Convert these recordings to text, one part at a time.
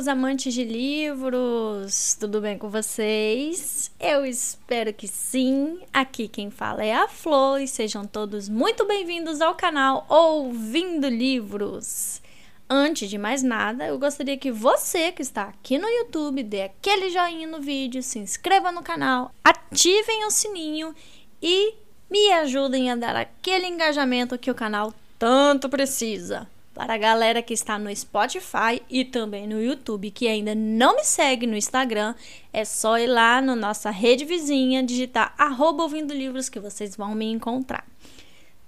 meus amantes de livros! Tudo bem com vocês? Eu espero que sim. Aqui quem fala é a Flor e sejam todos muito bem-vindos ao canal Ouvindo Livros. Antes de mais nada, eu gostaria que você que está aqui no YouTube dê aquele joinha no vídeo, se inscreva no canal, ativem o sininho e me ajudem a dar aquele engajamento que o canal tanto precisa. Para a galera que está no Spotify e também no YouTube que ainda não me segue no Instagram, é só ir lá na nossa rede vizinha, digitar arroba ouvindo livros que vocês vão me encontrar.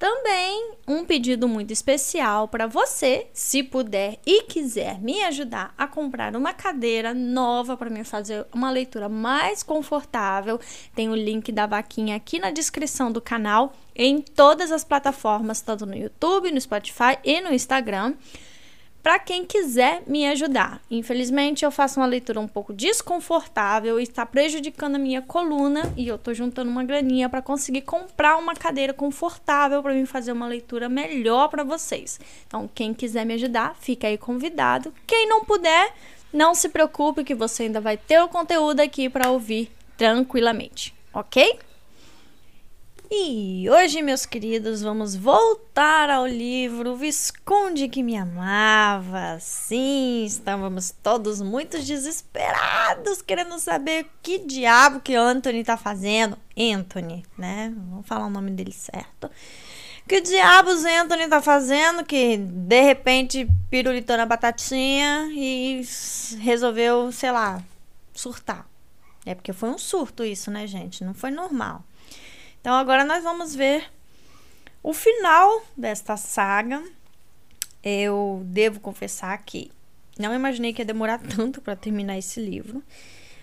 Também um pedido muito especial para você, se puder e quiser me ajudar a comprar uma cadeira nova para mim fazer uma leitura mais confortável. Tem o link da vaquinha aqui na descrição do canal, em todas as plataformas, tanto no YouTube, no Spotify e no Instagram para quem quiser me ajudar. Infelizmente, eu faço uma leitura um pouco desconfortável e está prejudicando a minha coluna e eu estou juntando uma graninha para conseguir comprar uma cadeira confortável para mim fazer uma leitura melhor para vocês. Então, quem quiser me ajudar, fica aí convidado. Quem não puder, não se preocupe que você ainda vai ter o conteúdo aqui para ouvir tranquilamente, ok? E hoje, meus queridos, vamos voltar ao livro Visconde que me amava. Sim, estávamos todos muito desesperados, querendo saber que diabo que Anthony tá fazendo. Anthony, né? Vamos falar o nome dele certo. Que diabos Anthony tá fazendo que de repente pirulitou na batatinha e resolveu, sei lá, surtar. É porque foi um surto isso, né, gente? Não foi normal. Então agora nós vamos ver o final desta saga. Eu devo confessar que não imaginei que ia demorar tanto para terminar esse livro.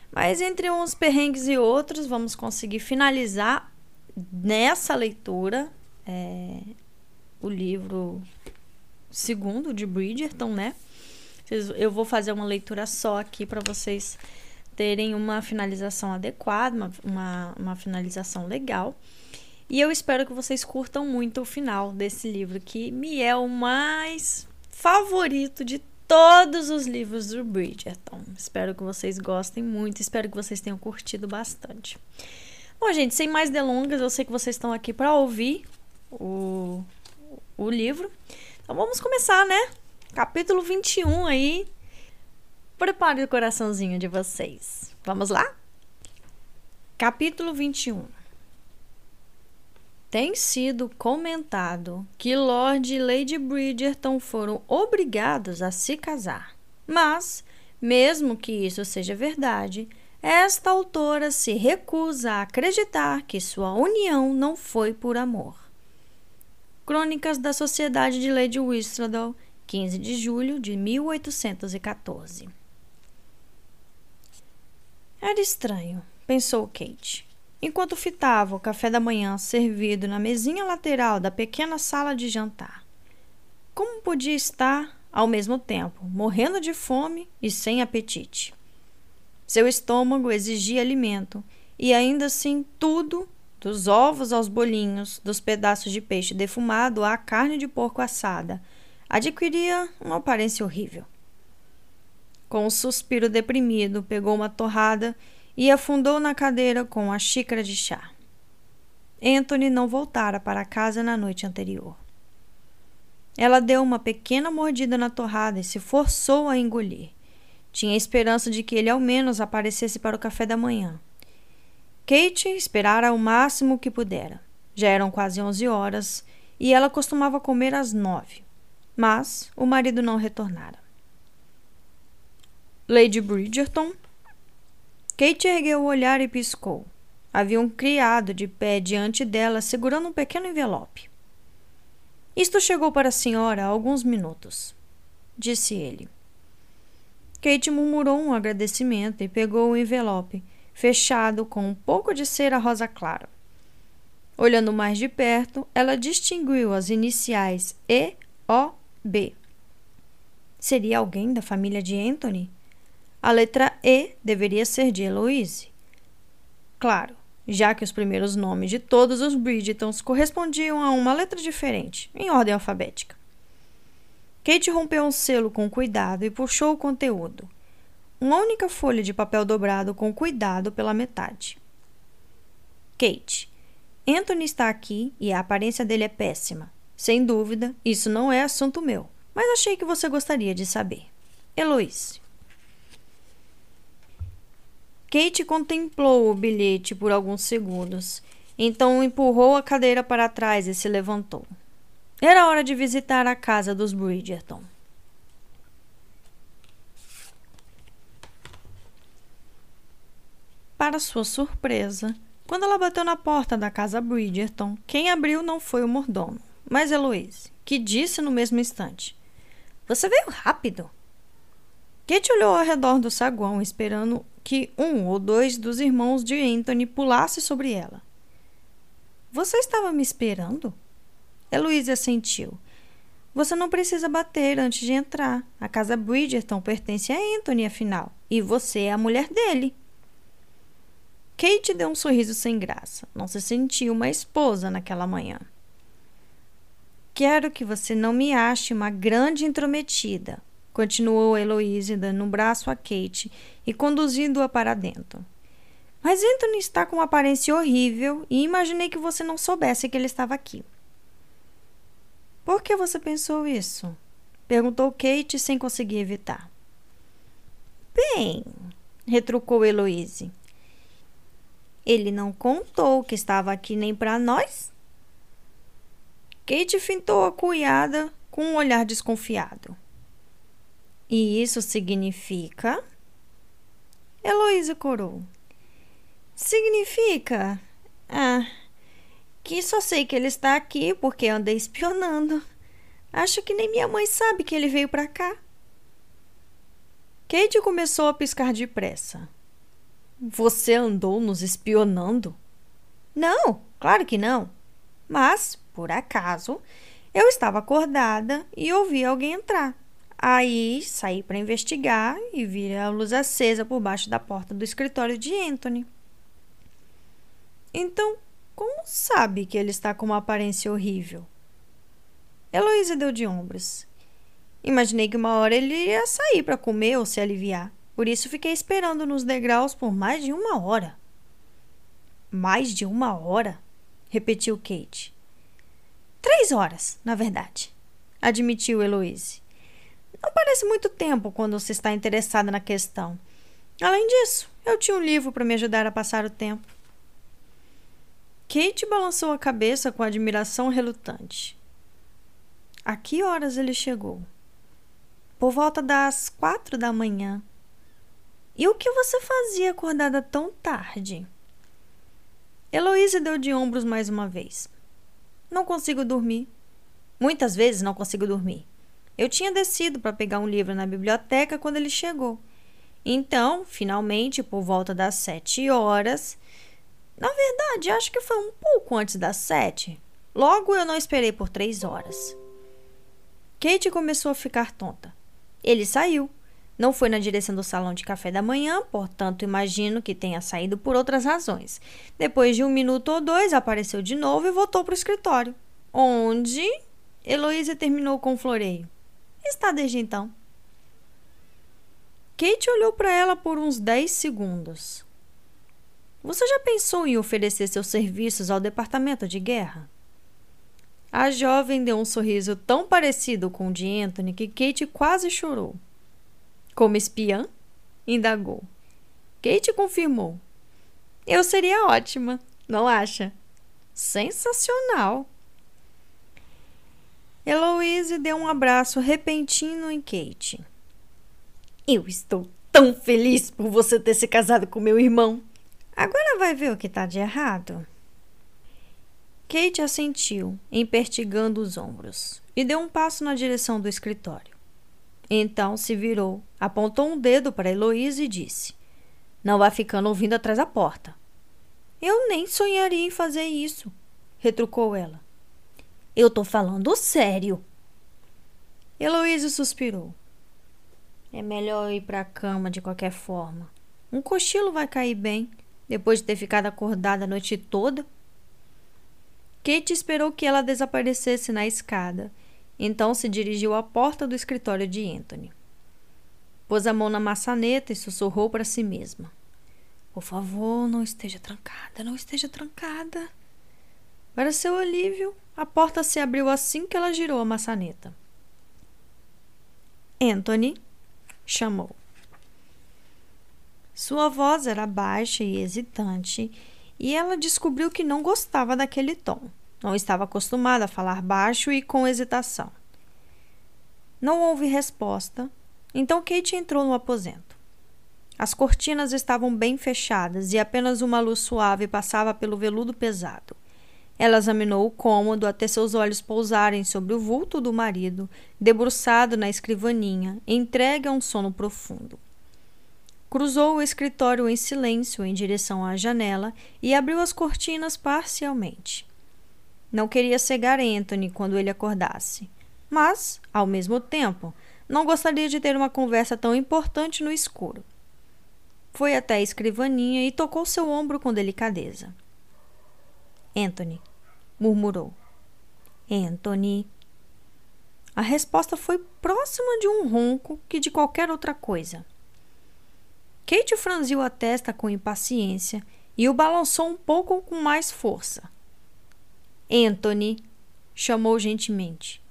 Mas entre uns perrengues e outros, vamos conseguir finalizar nessa leitura é, o livro segundo de Bridgerton, né? Eu vou fazer uma leitura só aqui para vocês terem uma finalização adequada, uma, uma, uma finalização legal. E eu espero que vocês curtam muito o final desse livro, que me é o mais favorito de todos os livros do Bridgerton. Espero que vocês gostem muito, espero que vocês tenham curtido bastante. Bom, gente, sem mais delongas, eu sei que vocês estão aqui para ouvir o, o livro. Então vamos começar, né? Capítulo 21 aí, Prepare o coraçãozinho de vocês. Vamos lá? Capítulo 21 Tem sido comentado que Lord e Lady Bridgerton foram obrigados a se casar. Mas, mesmo que isso seja verdade, esta autora se recusa a acreditar que sua união não foi por amor. Crônicas da Sociedade de Lady Whistledown, 15 de julho de 1814 era estranho, pensou Kate, enquanto fitava o café da manhã servido na mesinha lateral da pequena sala de jantar. Como podia estar, ao mesmo tempo, morrendo de fome e sem apetite? Seu estômago exigia alimento e ainda assim tudo, dos ovos aos bolinhos, dos pedaços de peixe defumado à carne de porco assada, adquiria uma aparência horrível. Com um suspiro deprimido, pegou uma torrada e afundou na cadeira com a xícara de chá. Anthony não voltara para casa na noite anterior. Ela deu uma pequena mordida na torrada e se forçou a engolir. Tinha esperança de que ele ao menos aparecesse para o café da manhã. Kate esperara o máximo que pudera. Já eram quase onze horas e ela costumava comer às nove. Mas o marido não retornara. Lady Bridgerton. Kate ergueu o olhar e piscou. Havia um criado de pé diante dela, segurando um pequeno envelope. Isto chegou para a senhora há alguns minutos, disse ele. Kate murmurou um agradecimento e pegou o envelope, fechado com um pouco de cera rosa clara. Olhando mais de perto, ela distinguiu as iniciais E, O, B. Seria alguém da família de Anthony? A letra E deveria ser de Heloise. Claro, já que os primeiros nomes de todos os Bridgetons correspondiam a uma letra diferente, em ordem alfabética. Kate rompeu um selo com cuidado e puxou o conteúdo. uma única folha de papel dobrado com cuidado pela metade. Kate, Anthony está aqui e a aparência dele é péssima. Sem dúvida, isso não é assunto meu, mas achei que você gostaria de saber. Heloíse. Kate contemplou o bilhete por alguns segundos, então empurrou a cadeira para trás e se levantou. Era hora de visitar a casa dos Bridgerton. Para sua surpresa, quando ela bateu na porta da casa Bridgerton, quem abriu não foi o mordomo, mas Heloise, que disse no mesmo instante: Você veio rápido. Kate olhou ao redor do saguão, esperando que um ou dois dos irmãos de Anthony pulasse sobre ela. Você estava me esperando? Heloísa assentiu. Você não precisa bater antes de entrar. A casa Bridgerton pertence a Anthony, afinal, e você é a mulher dele. Kate deu um sorriso sem graça. Não se sentiu uma esposa naquela manhã. Quero que você não me ache uma grande intrometida, continuou Heloise, dando um braço a Kate e conduzindo-a para dentro. Mas Anthony está com uma aparência horrível e imaginei que você não soubesse que ele estava aqui. Por que você pensou isso? perguntou Kate sem conseguir evitar. Bem, retrucou Heloise. Ele não contou que estava aqui nem para nós? Kate fintou a cunhada com um olhar desconfiado. E isso significa? Heloísa corou. Significa. Ah, que só sei que ele está aqui porque andei espionando. Acho que nem minha mãe sabe que ele veio para cá. Kate começou a piscar depressa. Você andou nos espionando? Não, claro que não. Mas, por acaso, eu estava acordada e ouvi alguém entrar. Aí saí para investigar e vi a luz acesa por baixo da porta do escritório de Anthony. Então, como sabe que ele está com uma aparência horrível? Heloísa deu de ombros. Imaginei que uma hora ele iria sair para comer ou se aliviar. Por isso fiquei esperando nos degraus por mais de uma hora. Mais de uma hora? repetiu Kate. Três horas, na verdade, admitiu Heloise. Não parece muito tempo quando você está interessada na questão. Além disso, eu tinha um livro para me ajudar a passar o tempo. Kate balançou a cabeça com admiração relutante. A que horas ele chegou? Por volta das quatro da manhã. E o que você fazia acordada tão tarde? Heloísa deu de ombros mais uma vez. Não consigo dormir. Muitas vezes não consigo dormir. Eu tinha descido para pegar um livro na biblioteca quando ele chegou. Então, finalmente, por volta das sete horas. Na verdade, acho que foi um pouco antes das sete. Logo eu não esperei por três horas. Kate começou a ficar tonta. Ele saiu. Não foi na direção do salão de café da manhã, portanto, imagino que tenha saído por outras razões. Depois de um minuto ou dois, apareceu de novo e voltou para o escritório. Onde? Heloísa terminou com o floreio. Está desde então. Kate olhou para ela por uns dez segundos. Você já pensou em oferecer seus serviços ao departamento de guerra? A jovem deu um sorriso tão parecido com o de Anthony que Kate quase chorou. Como espiã? indagou. Kate confirmou. Eu seria ótima, não acha? Sensacional! Heloise deu um abraço repentino em Kate. Eu estou tão feliz por você ter se casado com meu irmão. Agora vai ver o que está de errado. Kate assentiu, empertigando os ombros, e deu um passo na direção do escritório. Então se virou, apontou um dedo para Heloísa e disse: Não vá ficando ouvindo atrás da porta. Eu nem sonharia em fazer isso, retrucou ela. Eu tô falando sério. Heloísa suspirou. É melhor ir para a cama de qualquer forma. Um cochilo vai cair bem, depois de ter ficado acordada a noite toda. Kate esperou que ela desaparecesse na escada então se dirigiu à porta do escritório de Anthony. Pôs a mão na maçaneta e sussurrou para si mesma: Por favor, não esteja trancada, não esteja trancada. Para seu alívio, a porta se abriu assim que ela girou a maçaneta. Anthony chamou. Sua voz era baixa e hesitante, e ela descobriu que não gostava daquele tom. Não estava acostumada a falar baixo e com hesitação. Não houve resposta, então Kate entrou no aposento. As cortinas estavam bem fechadas e apenas uma luz suave passava pelo veludo pesado. Ela examinou o cômodo até seus olhos pousarem sobre o vulto do marido, debruçado na escrivaninha, entregue a um sono profundo. Cruzou o escritório em silêncio em direção à janela e abriu as cortinas parcialmente. Não queria cegar Anthony quando ele acordasse, mas, ao mesmo tempo, não gostaria de ter uma conversa tão importante no escuro. Foi até a escrivaninha e tocou seu ombro com delicadeza. Anthony, murmurou. Anthony. A resposta foi próxima de um ronco que de qualquer outra coisa. Kate franziu a testa com impaciência e o balançou um pouco com mais força. Anthony, chamou gentilmente.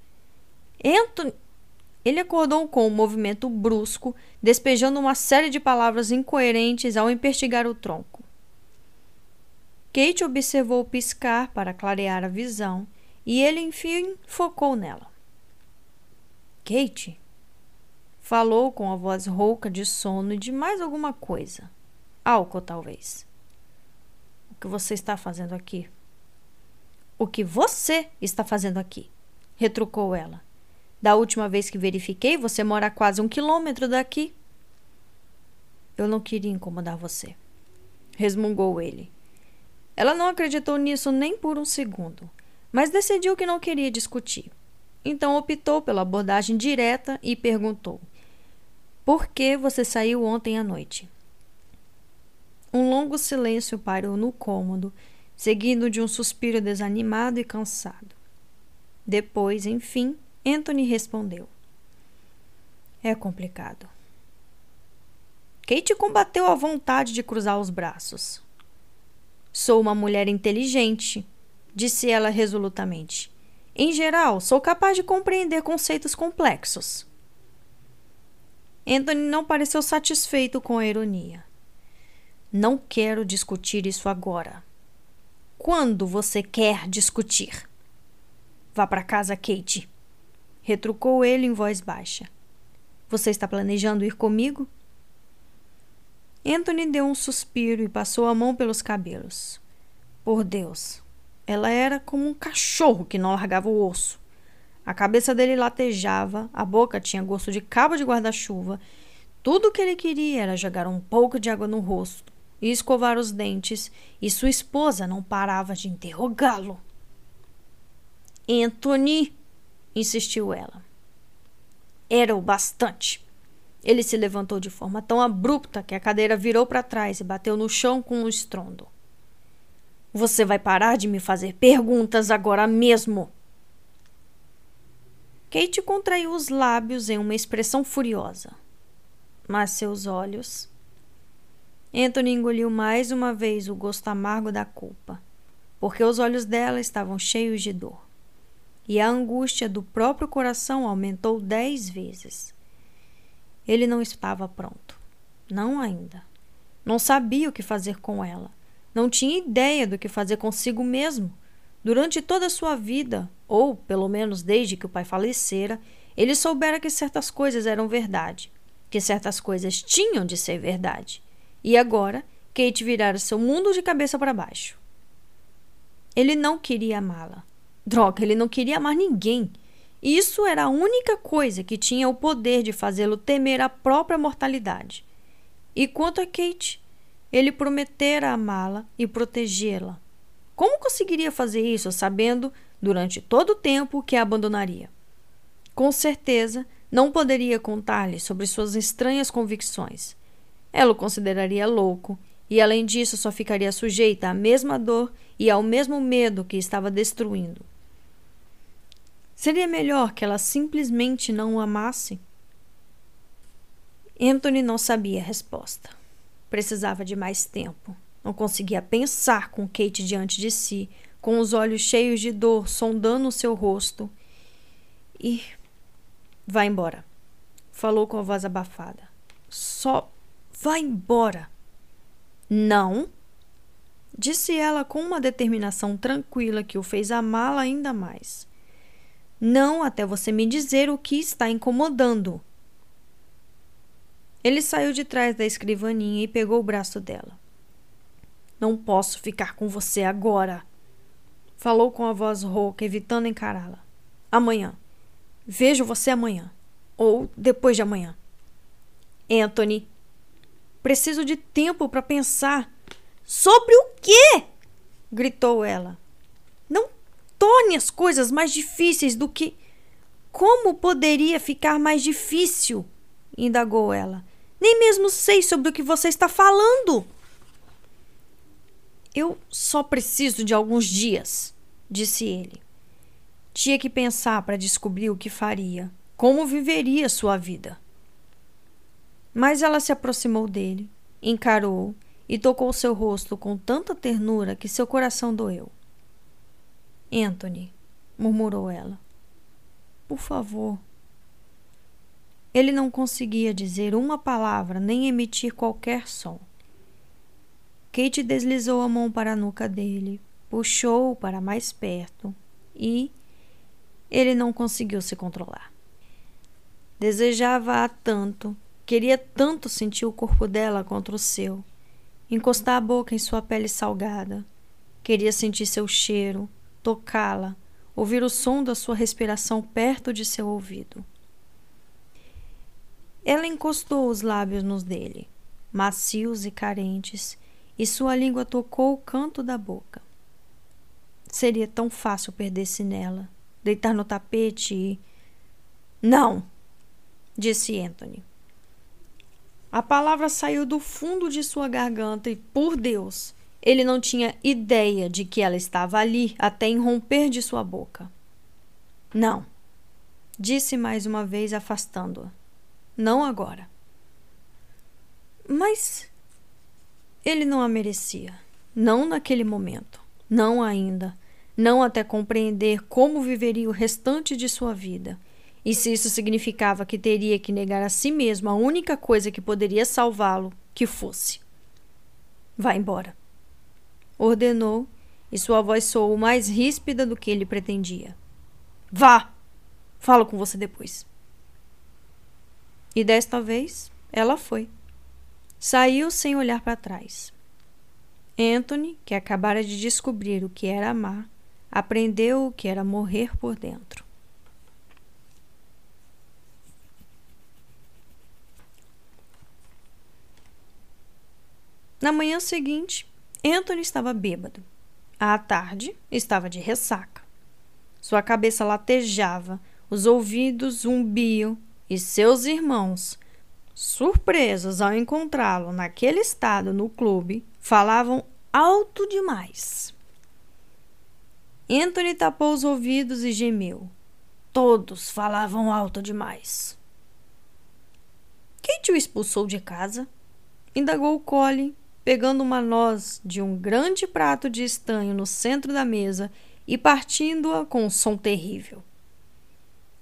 Anthony. Ele acordou com um movimento brusco, despejando uma série de palavras incoerentes ao investigar o tronco. Kate observou piscar para clarear a visão e ele enfim focou nela. Kate falou com a voz rouca de sono e de mais alguma coisa. Álcool, talvez. O que você está fazendo aqui? O que você está fazendo aqui? retrucou ela. Da última vez que verifiquei, você mora a quase um quilômetro daqui. Eu não queria incomodar você, resmungou ele. Ela não acreditou nisso nem por um segundo, mas decidiu que não queria discutir. Então optou pela abordagem direta e perguntou: Por que você saiu ontem à noite? Um longo silêncio parou no cômodo, seguido de um suspiro desanimado e cansado. Depois, enfim, Anthony respondeu: É complicado. Kate combateu a vontade de cruzar os braços. Sou uma mulher inteligente, disse ela resolutamente. Em geral, sou capaz de compreender conceitos complexos. Anthony não pareceu satisfeito com a ironia. Não quero discutir isso agora. Quando você quer discutir? Vá para casa, Kate retrucou ele em voz baixa. Você está planejando ir comigo? Anthony deu um suspiro e passou a mão pelos cabelos. Por Deus, ela era como um cachorro que não largava o osso. A cabeça dele latejava, a boca tinha gosto de cabo de guarda-chuva. Tudo o que ele queria era jogar um pouco de água no rosto e escovar os dentes, e sua esposa não parava de interrogá-lo. Anthony, insistiu ela. Era o bastante. Ele se levantou de forma tão abrupta que a cadeira virou para trás e bateu no chão com um estrondo. Você vai parar de me fazer perguntas agora mesmo. Kate contraiu os lábios em uma expressão furiosa. Mas seus olhos. Anthony engoliu mais uma vez o gosto amargo da culpa, porque os olhos dela estavam cheios de dor e a angústia do próprio coração aumentou dez vezes. Ele não estava pronto. Não ainda. Não sabia o que fazer com ela. Não tinha ideia do que fazer consigo mesmo. Durante toda a sua vida, ou pelo menos desde que o pai falecera, ele soubera que certas coisas eram verdade, que certas coisas tinham de ser verdade. E agora, Kate virara seu mundo de cabeça para baixo. Ele não queria amá-la. Droga, ele não queria amar ninguém. Isso era a única coisa que tinha o poder de fazê-lo temer a própria mortalidade. E quanto a Kate, ele prometera amá-la e protegê-la. Como conseguiria fazer isso sabendo, durante todo o tempo, que a abandonaria? Com certeza, não poderia contar-lhe sobre suas estranhas convicções. Ela o consideraria louco e, além disso, só ficaria sujeita à mesma dor e ao mesmo medo que estava destruindo. Seria melhor que ela simplesmente não o amasse? Anthony não sabia a resposta. Precisava de mais tempo. Não conseguia pensar com Kate diante de si, com os olhos cheios de dor sondando o seu rosto. E. Vá embora. Falou com a voz abafada. Só vá embora. Não, disse ela com uma determinação tranquila que o fez amá-la ainda mais. Não até você me dizer o que está incomodando. Ele saiu de trás da escrivaninha e pegou o braço dela. Não posso ficar com você agora. Falou com a voz rouca, evitando encará-la. Amanhã. Vejo você amanhã. Ou depois de amanhã. Anthony. Preciso de tempo para pensar. Sobre o quê? gritou ela. Torne as coisas mais difíceis do que. Como poderia ficar mais difícil? indagou ela. Nem mesmo sei sobre o que você está falando. Eu só preciso de alguns dias, disse ele. Tinha que pensar para descobrir o que faria, como viveria sua vida. Mas ela se aproximou dele, encarou e tocou seu rosto com tanta ternura que seu coração doeu. Anthony, murmurou ela. Por favor. Ele não conseguia dizer uma palavra nem emitir qualquer som. Kate deslizou a mão para a nuca dele, puxou-o para mais perto e ele não conseguiu se controlar. Desejava-a tanto, queria tanto sentir o corpo dela contra o seu, encostar a boca em sua pele salgada. Queria sentir seu cheiro, tocá-la, ouvir o som da sua respiração perto de seu ouvido. Ela encostou os lábios nos dele, macios e carentes, e sua língua tocou o canto da boca. Seria tão fácil perder-se nela, deitar no tapete e. Não! disse Anthony. A palavra saiu do fundo de sua garganta e, por Deus, ele não tinha ideia de que ela estava ali até irromper de sua boca. Não, disse mais uma vez, afastando-a. Não agora. Mas ele não a merecia. Não naquele momento. Não ainda. Não até compreender como viveria o restante de sua vida. E se isso significava que teria que negar a si mesmo a única coisa que poderia salvá-lo, que fosse. Vá embora ordenou, e sua voz soou mais ríspida do que ele pretendia. Vá! Falo com você depois. E desta vez ela foi. Saiu sem olhar para trás. Anthony, que acabara de descobrir o que era amar, aprendeu o que era morrer por dentro. Na manhã seguinte, Anthony estava bêbado. À tarde, estava de ressaca. Sua cabeça latejava, os ouvidos zumbiam e seus irmãos, surpresos ao encontrá-lo naquele estado no clube, falavam alto demais. Anthony tapou os ouvidos e gemeu. Todos falavam alto demais. Quem te o expulsou de casa? Indagou Colin, pegando uma noz de um grande prato de estanho no centro da mesa e partindo-a com um som terrível.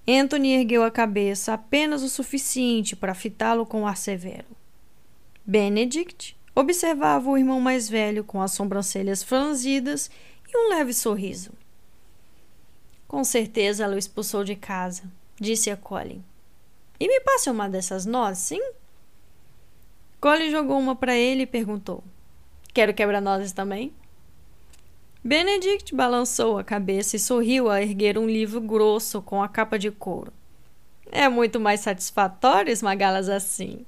Anthony ergueu a cabeça apenas o suficiente para fitá-lo com ar severo. Benedict observava o irmão mais velho com as sobrancelhas franzidas e um leve sorriso. Com certeza ela o expulsou de casa, disse a Colin. E me passe uma dessas nozes, sim? Colin jogou uma para ele e perguntou: Quero quebra-nozes também? Benedict balançou a cabeça e sorriu a erguer um livro grosso com a capa de couro. É muito mais satisfatório esmagá-las assim.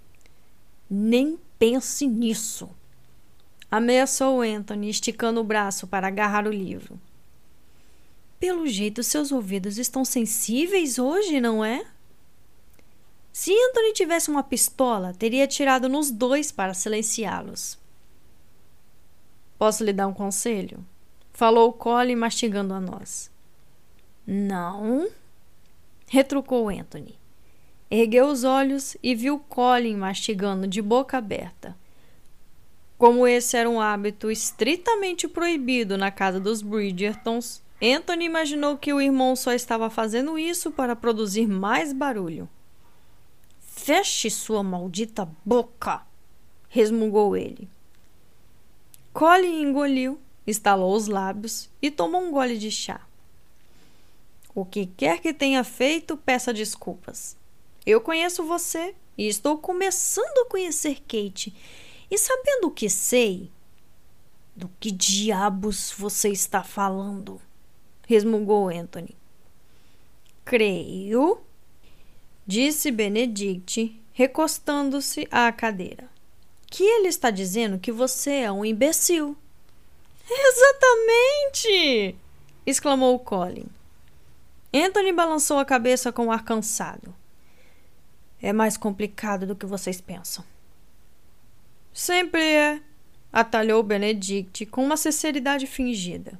Nem pense nisso. Ameaçou Anthony, esticando o braço para agarrar o livro. Pelo jeito, seus ouvidos estão sensíveis hoje, não é? Se Anthony tivesse uma pistola, teria atirado nos dois para silenciá-los. Posso lhe dar um conselho? Falou Colin mastigando a noz. Não, retrucou Anthony. Ergueu os olhos e viu Colin mastigando de boca aberta. Como esse era um hábito estritamente proibido na casa dos Bridgertons, Anthony imaginou que o irmão só estava fazendo isso para produzir mais barulho. Feche sua maldita boca! resmungou ele. Colin engoliu, estalou os lábios e tomou um gole de chá. O que quer que tenha feito, peça desculpas. Eu conheço você e estou começando a conhecer Kate. E sabendo o que sei, do que diabos você está falando? resmungou Anthony. Creio, disse Benedict, recostando-se à cadeira, que ele está dizendo que você é um imbecil. Exatamente! exclamou Colin. Anthony balançou a cabeça com um ar cansado. É mais complicado do que vocês pensam. Sempre é, atalhou Benedict com uma sinceridade fingida.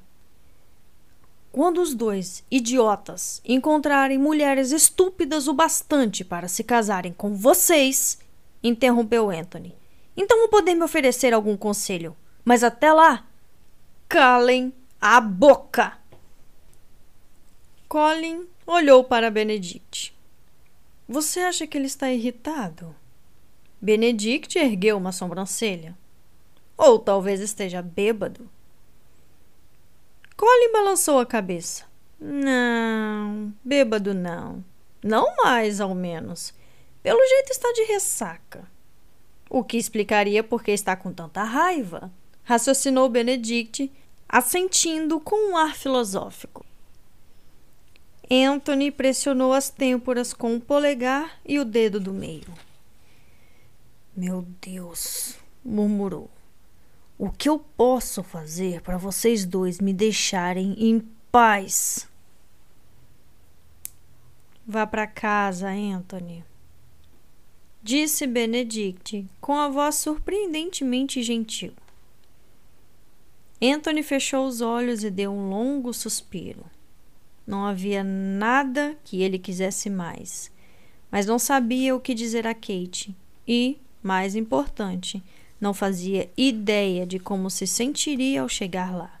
Quando os dois idiotas encontrarem mulheres estúpidas o bastante para se casarem com vocês, interrompeu Anthony. Então vou poder me oferecer algum conselho. Mas até lá, calem a boca. Colin olhou para Benedict. Você acha que ele está irritado? Benedict ergueu uma sobrancelha. Ou talvez esteja bêbado. Colin balançou a cabeça. Não, bêbado não. Não mais, ao menos. Pelo jeito está de ressaca. O que explicaria por que está com tanta raiva, raciocinou Benedict, assentindo com um ar filosófico. Anthony pressionou as têmporas com o polegar e o dedo do meio. Meu Deus, murmurou. O que eu posso fazer para vocês dois me deixarem em paz? Vá para casa, Anthony. Disse Benedict com a voz surpreendentemente gentil. Anthony fechou os olhos e deu um longo suspiro. Não havia nada que ele quisesse mais, mas não sabia o que dizer a Kate e, mais importante, não fazia ideia de como se sentiria ao chegar lá.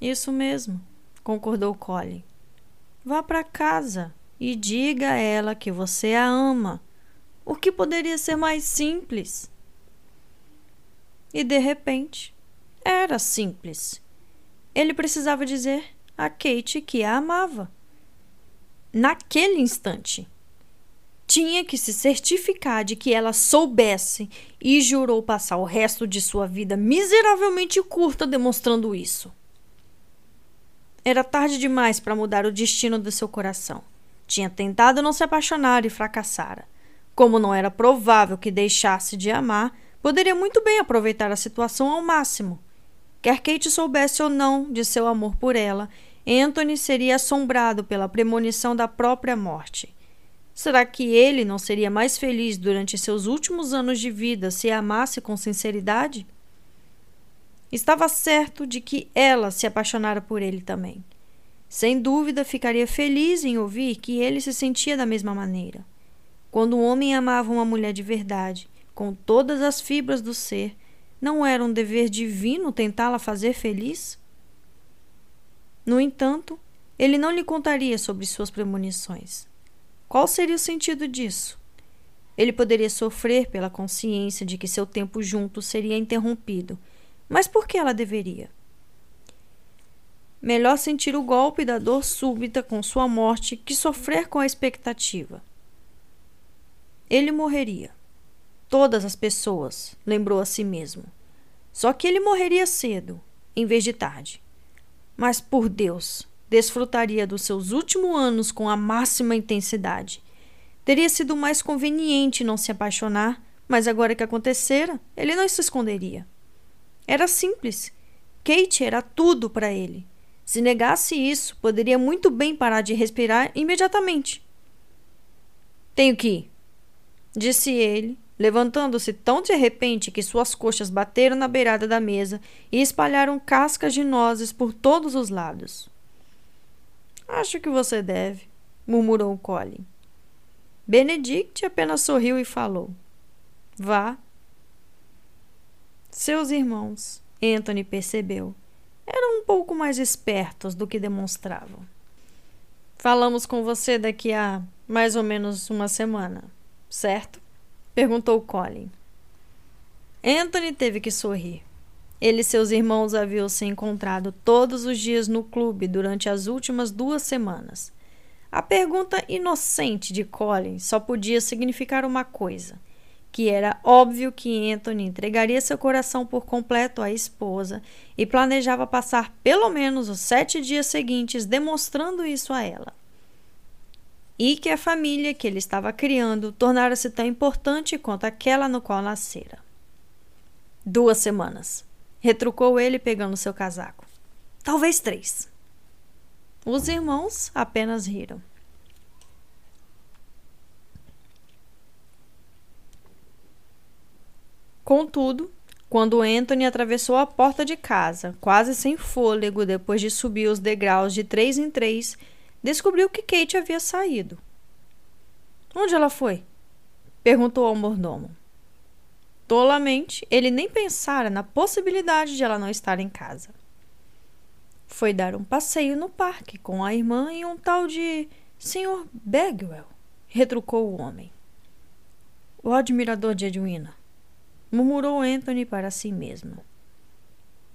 Isso mesmo, concordou Colin. Vá para casa e diga a ela que você a ama. O que poderia ser mais simples? E de repente, era simples. Ele precisava dizer a Kate que a amava. Naquele instante. Tinha que se certificar de que ela soubesse e jurou passar o resto de sua vida miseravelmente curta demonstrando isso. Era tarde demais para mudar o destino do seu coração. Tinha tentado não se apaixonar e fracassara. Como não era provável que deixasse de amar, poderia muito bem aproveitar a situação ao máximo. Quer Kate soubesse ou não de seu amor por ela, Anthony seria assombrado pela premonição da própria morte. Será que ele não seria mais feliz durante seus últimos anos de vida se a amasse com sinceridade? Estava certo de que ela se apaixonara por ele também. Sem dúvida, ficaria feliz em ouvir que ele se sentia da mesma maneira. Quando um homem amava uma mulher de verdade, com todas as fibras do ser, não era um dever divino tentá-la fazer feliz? No entanto, ele não lhe contaria sobre suas premonições. Qual seria o sentido disso? Ele poderia sofrer pela consciência de que seu tempo junto seria interrompido, mas por que ela deveria? Melhor sentir o golpe da dor súbita com sua morte que sofrer com a expectativa. Ele morreria todas as pessoas, lembrou a si mesmo. Só que ele morreria cedo, em vez de tarde. Mas por Deus, desfrutaria dos seus últimos anos com a máxima intensidade. Teria sido mais conveniente não se apaixonar, mas agora que acontecera, ele não se esconderia. Era simples. Kate era tudo para ele. Se negasse isso, poderia muito bem parar de respirar imediatamente. Tenho que ir, disse ele, levantando-se tão de repente que suas coxas bateram na beirada da mesa e espalharam cascas de nozes por todos os lados. Acho que você deve, murmurou Colin. Benedict apenas sorriu e falou: Vá. Seus irmãos, Anthony percebeu, eram um pouco mais espertos do que demonstravam. Falamos com você daqui a mais ou menos uma semana, certo? perguntou Colin. Anthony teve que sorrir. Ele e seus irmãos haviam se encontrado todos os dias no clube durante as últimas duas semanas. A pergunta inocente de Colin só podia significar uma coisa: que era óbvio que Anthony entregaria seu coração por completo à esposa e planejava passar pelo menos os sete dias seguintes demonstrando isso a ela. E que a família que ele estava criando tornara-se tão importante quanto aquela no qual nascera. Duas semanas, retrucou ele pegando seu casaco. Talvez três. Os irmãos apenas riram. Contudo, quando Anthony atravessou a porta de casa, quase sem fôlego, depois de subir os degraus de três em três, descobriu que Kate havia saído. Onde ela foi? perguntou ao mordomo. Tolamente, ele nem pensara na possibilidade de ela não estar em casa. Foi dar um passeio no parque com a irmã e um tal de Sr. Bagwell, retrucou o homem. O admirador de Edwina murmurou Anthony para si mesmo.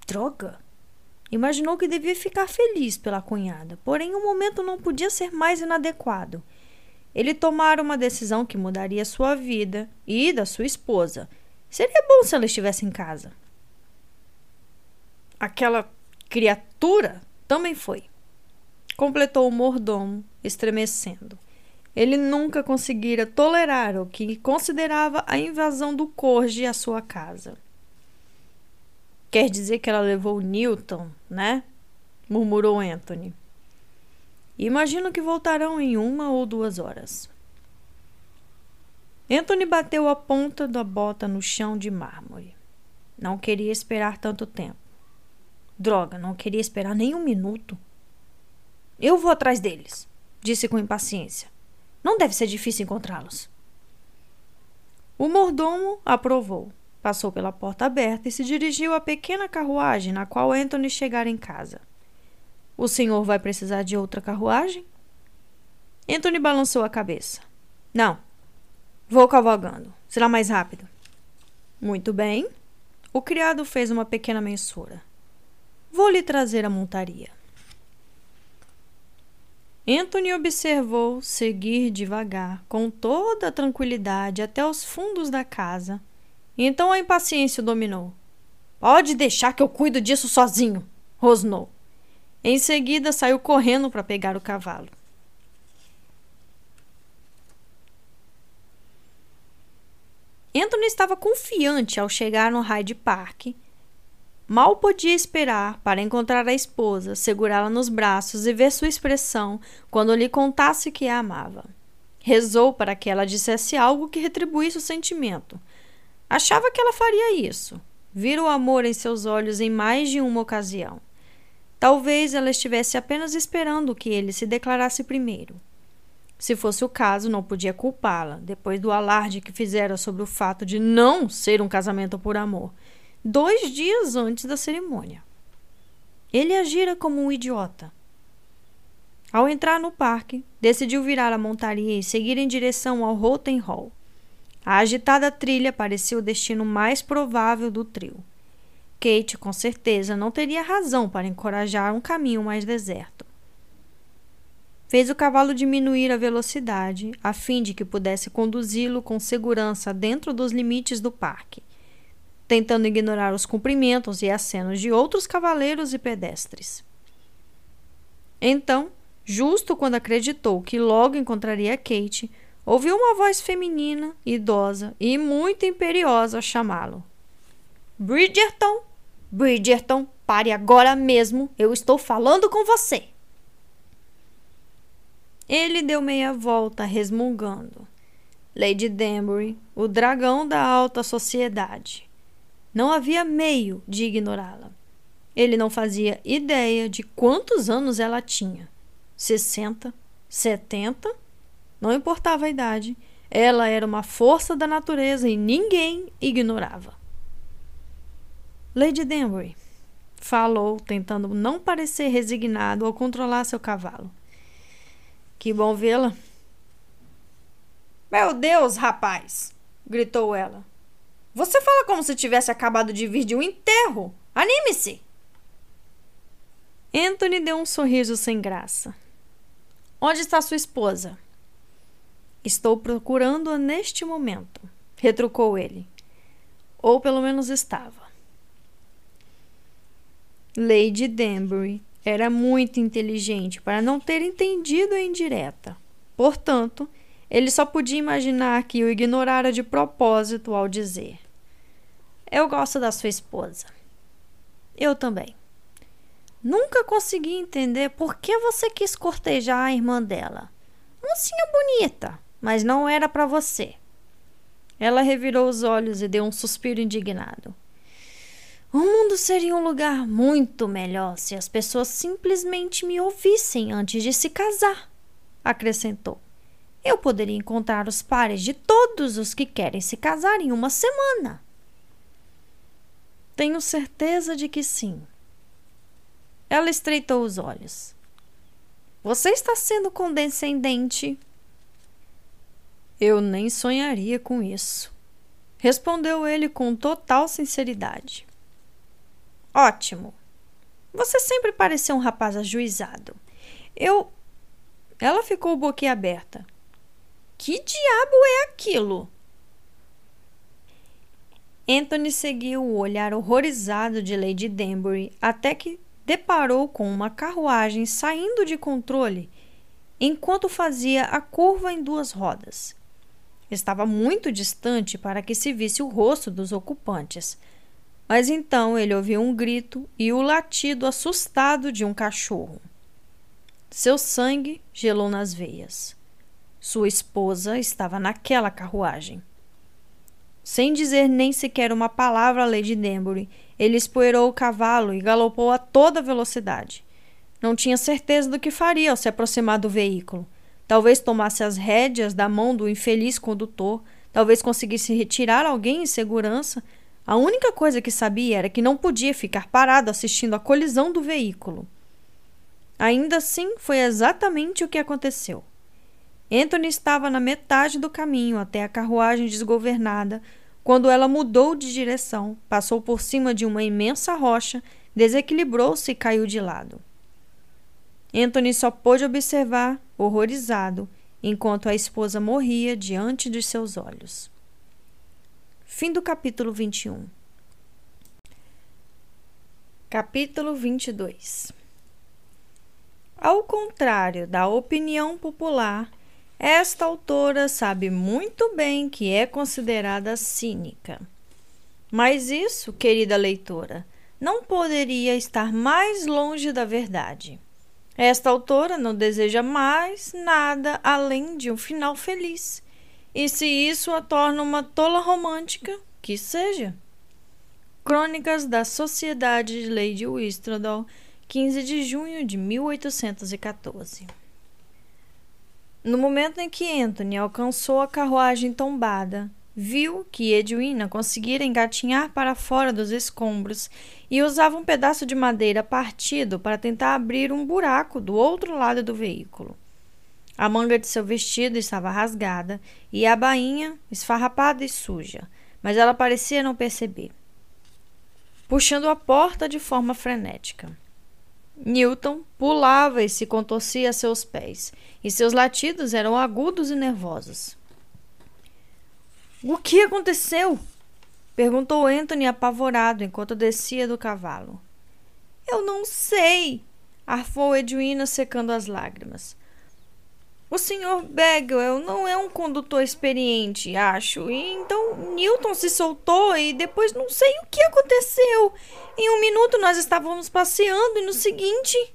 Droga! Imaginou que devia ficar feliz pela cunhada, porém o momento não podia ser mais inadequado. Ele tomara uma decisão que mudaria sua vida e da sua esposa. Seria bom se ela estivesse em casa. Aquela criatura também foi. Completou o mordomo, estremecendo. Ele nunca conseguira tolerar o que considerava a invasão do Corge à sua casa. Quer dizer que ela levou Newton, né? murmurou Anthony. Imagino que voltarão em uma ou duas horas. Anthony bateu a ponta da bota no chão de mármore. Não queria esperar tanto tempo. Droga, não queria esperar nem um minuto. Eu vou atrás deles, disse com impaciência. Não deve ser difícil encontrá-los. O mordomo aprovou. Passou pela porta aberta e se dirigiu à pequena carruagem na qual Anthony chegara em casa. O senhor vai precisar de outra carruagem? Anthony balançou a cabeça. Não. Vou cavalgando. Será mais rápido. Muito bem. O criado fez uma pequena mensura. Vou lhe trazer a montaria. Anthony observou seguir devagar, com toda a tranquilidade, até os fundos da casa. Então a impaciência o dominou. Pode deixar que eu cuido disso sozinho, rosnou. Em seguida, saiu correndo para pegar o cavalo. Anthony estava confiante ao chegar no Hyde Park Mal podia esperar para encontrar a esposa, segurá-la nos braços e ver sua expressão quando lhe contasse que a amava. Rezou para que ela dissesse algo que retribuísse o sentimento. Achava que ela faria isso. Vira o amor em seus olhos em mais de uma ocasião. Talvez ela estivesse apenas esperando que ele se declarasse primeiro. Se fosse o caso, não podia culpá-la, depois do alarde que fizera sobre o fato de não ser um casamento por amor dois dias antes da cerimônia. Ele agira como um idiota. Ao entrar no parque, decidiu virar a montaria e seguir em direção ao Rotten Hall. A agitada trilha parecia o destino mais provável do trio. Kate, com certeza, não teria razão para encorajar um caminho mais deserto. Fez o cavalo diminuir a velocidade, a fim de que pudesse conduzi-lo com segurança dentro dos limites do parque tentando ignorar os cumprimentos e acenos de outros cavaleiros e pedestres. Então, justo quando acreditou que logo encontraria Kate, ouviu uma voz feminina, idosa e muito imperiosa chamá-lo. Bridgerton! Bridgerton, pare agora mesmo! Eu estou falando com você! Ele deu meia volta, resmungando. Lady Danbury, o dragão da alta sociedade. Não havia meio de ignorá-la. Ele não fazia ideia de quantos anos ela tinha. Sessenta? Setenta? Não importava a idade, ela era uma força da natureza e ninguém ignorava. Lady Danbury falou, tentando não parecer resignado ao controlar seu cavalo. Que bom vê-la. Meu Deus, rapaz! gritou ela. Você fala como se tivesse acabado de vir de um enterro. Anime-se! Anthony deu um sorriso sem graça. Onde está sua esposa? Estou procurando-a neste momento, retrucou ele. Ou pelo menos estava. Lady Danbury era muito inteligente para não ter entendido a indireta. Portanto, ele só podia imaginar que o ignorara de propósito ao dizer: Eu gosto da sua esposa. Eu também. Nunca consegui entender por que você quis cortejar a irmã dela. Mocinha bonita, mas não era para você. Ela revirou os olhos e deu um suspiro indignado. O mundo seria um lugar muito melhor se as pessoas simplesmente me ouvissem antes de se casar, acrescentou. Eu poderia encontrar os pares de todos os que querem se casar em uma semana. Tenho certeza de que sim. Ela estreitou os olhos. Você está sendo condescendente. Eu nem sonharia com isso, respondeu ele com total sinceridade. Ótimo. Você sempre pareceu um rapaz ajuizado. Eu. Ela ficou boquiaberta. Que diabo é aquilo? Anthony seguiu o olhar horrorizado de Lady Danbury até que deparou com uma carruagem saindo de controle enquanto fazia a curva em duas rodas. Estava muito distante para que se visse o rosto dos ocupantes, mas então ele ouviu um grito e o latido assustado de um cachorro. Seu sangue gelou nas veias. Sua esposa estava naquela carruagem. Sem dizer nem sequer uma palavra a Lady Danbury, ele espoeirou o cavalo e galopou a toda velocidade. Não tinha certeza do que faria ao se aproximar do veículo. Talvez tomasse as rédeas da mão do infeliz condutor, talvez conseguisse retirar alguém em segurança, a única coisa que sabia era que não podia ficar parado assistindo a colisão do veículo. Ainda assim, foi exatamente o que aconteceu. Anthony estava na metade do caminho até a carruagem desgovernada quando ela mudou de direção, passou por cima de uma imensa rocha, desequilibrou-se e caiu de lado. Anthony só pôde observar, horrorizado, enquanto a esposa morria diante de seus olhos. Fim do capítulo 21. Capítulo 22 Ao contrário da opinião popular, esta autora sabe muito bem que é considerada cínica. Mas isso, querida leitora, não poderia estar mais longe da verdade. Esta autora não deseja mais nada além de um final feliz e se isso a torna uma tola romântica, que seja. Crônicas da Sociedade de Lady Whistledown, 15 de junho de 1814. No momento em que Anthony alcançou a carruagem tombada, viu que Edwina conseguira engatinhar para fora dos escombros e usava um pedaço de madeira partido para tentar abrir um buraco do outro lado do veículo. A manga de seu vestido estava rasgada e a bainha esfarrapada e suja, mas ela parecia não perceber. Puxando a porta de forma frenética. Newton pulava e se contorcia a seus pés, e seus latidos eram agudos e nervosos. O que aconteceu? perguntou Anthony apavorado enquanto descia do cavalo. Eu não sei, arfou Edwina secando as lágrimas. O Sr. Bagwell não é um condutor experiente, acho. E então Newton se soltou e depois não sei o que aconteceu. Em um minuto nós estávamos passeando e no seguinte.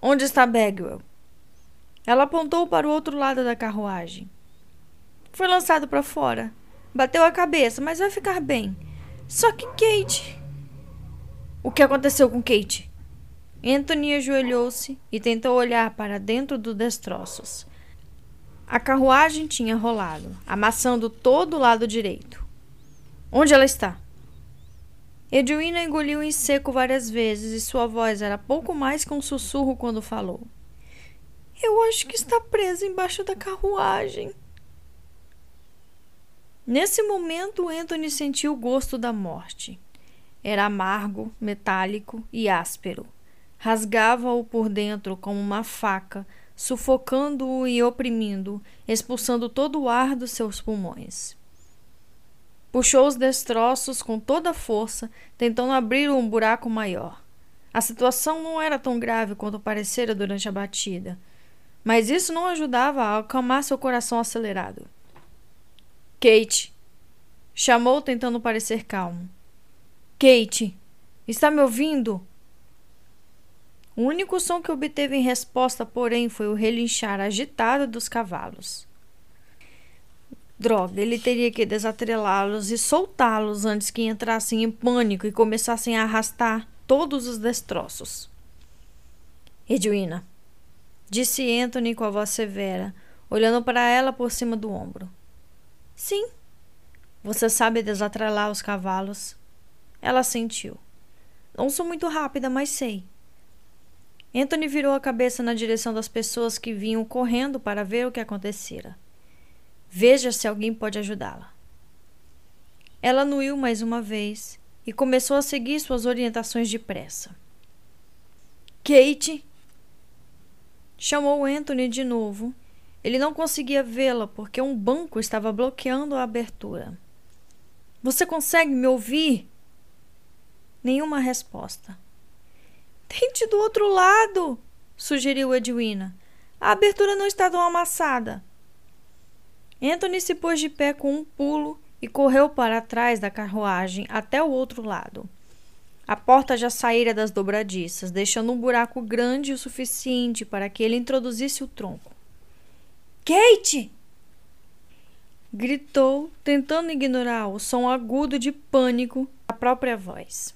Onde está Bagwell? Ela apontou para o outro lado da carruagem. Foi lançado para fora. Bateu a cabeça, mas vai ficar bem. Só que Kate. O que aconteceu com Kate? Anthony ajoelhou-se e tentou olhar para dentro dos destroços. A carruagem tinha rolado, amassando todo o lado direito. Onde ela está? Edwina engoliu em seco várias vezes e sua voz era pouco mais que um sussurro quando falou. Eu acho que está presa embaixo da carruagem. Nesse momento, Anthony sentiu o gosto da morte. Era amargo, metálico e áspero. Rasgava-o por dentro como uma faca, sufocando-o e oprimindo, expulsando todo o ar dos seus pulmões. Puxou os destroços com toda a força, tentando abrir um buraco maior. A situação não era tão grave quanto parecera durante a batida, mas isso não ajudava a acalmar seu coração acelerado. Kate! Chamou, tentando parecer calmo. Kate! Está me ouvindo? O único som que obteve em resposta, porém, foi o relinchar agitado dos cavalos. Droga, ele teria que desatrelá-los e soltá-los antes que entrassem em pânico e começassem a arrastar todos os destroços. Edwina, disse Anthony com a voz severa, olhando para ela por cima do ombro. Sim. Você sabe desatrelar os cavalos? Ela sentiu. Não sou muito rápida, mas sei. Anthony virou a cabeça na direção das pessoas que vinham correndo para ver o que acontecera. Veja se alguém pode ajudá-la. Ela anuiu mais uma vez e começou a seguir suas orientações depressa. Kate! Chamou Anthony de novo. Ele não conseguia vê-la porque um banco estava bloqueando a abertura. Você consegue me ouvir? Nenhuma resposta. Tente do outro lado, sugeriu Edwina. A abertura não está tão amassada. Anthony se pôs de pé com um pulo e correu para trás da carruagem até o outro lado. A porta já saíra das dobradiças, deixando um buraco grande o suficiente para que ele introduzisse o tronco. Kate! Gritou, tentando ignorar o som agudo de pânico da própria voz.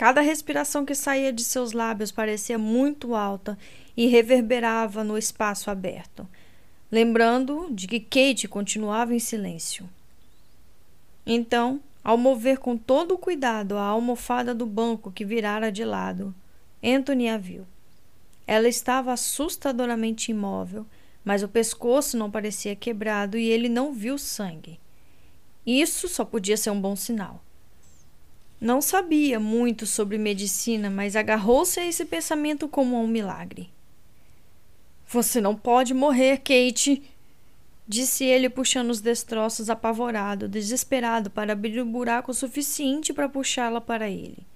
Cada respiração que saía de seus lábios parecia muito alta e reverberava no espaço aberto, lembrando de que Kate continuava em silêncio. Então, ao mover com todo o cuidado a almofada do banco que virara de lado, Anthony a viu. Ela estava assustadoramente imóvel, mas o pescoço não parecia quebrado e ele não viu sangue. Isso só podia ser um bom sinal. Não sabia muito sobre medicina, mas agarrou-se a esse pensamento como a um milagre. Você não pode morrer, Kate, disse ele, puxando os destroços apavorado, desesperado para abrir um buraco suficiente para puxá-la para ele.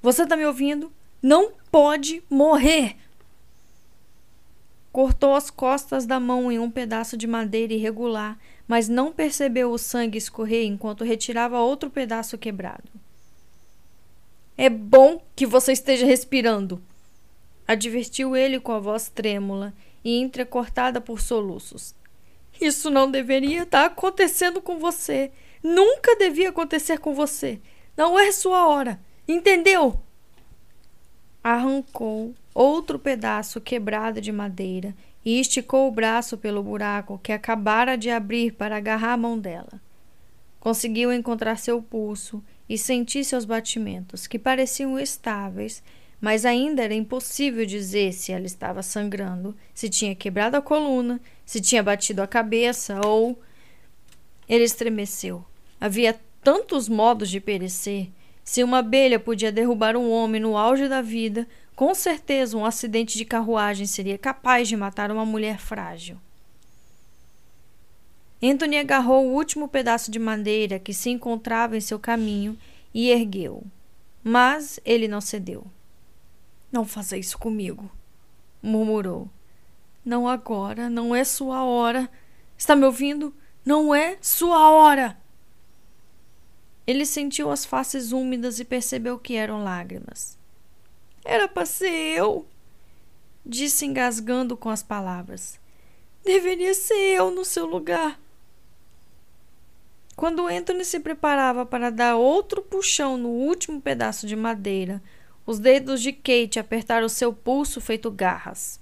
Você está me ouvindo? Não pode morrer! Cortou as costas da mão em um pedaço de madeira irregular, mas não percebeu o sangue escorrer enquanto retirava outro pedaço quebrado. É bom que você esteja respirando, advertiu ele com a voz trêmula e entrecortada por soluços. Isso não deveria estar acontecendo com você. Nunca devia acontecer com você. Não é sua hora. Entendeu? Arrancou outro pedaço quebrado de madeira e esticou o braço pelo buraco que acabara de abrir para agarrar a mão dela. Conseguiu encontrar seu pulso e senti seus batimentos, que pareciam estáveis, mas ainda era impossível dizer se ela estava sangrando, se tinha quebrado a coluna, se tinha batido a cabeça ou. Ele estremeceu. Havia tantos modos de perecer. Se uma abelha podia derrubar um homem no auge da vida, com certeza um acidente de carruagem seria capaz de matar uma mulher frágil. Anthony agarrou o último pedaço de madeira que se encontrava em seu caminho e ergueu. Mas ele não cedeu. Não faça isso comigo, murmurou. Não agora, não é sua hora. Está me ouvindo? Não é sua hora. Ele sentiu as faces úmidas e percebeu que eram lágrimas. Era para ser eu, disse engasgando com as palavras. Deveria ser eu no seu lugar. Quando Anthony se preparava para dar outro puxão no último pedaço de madeira, os dedos de Kate apertaram seu pulso feito garras.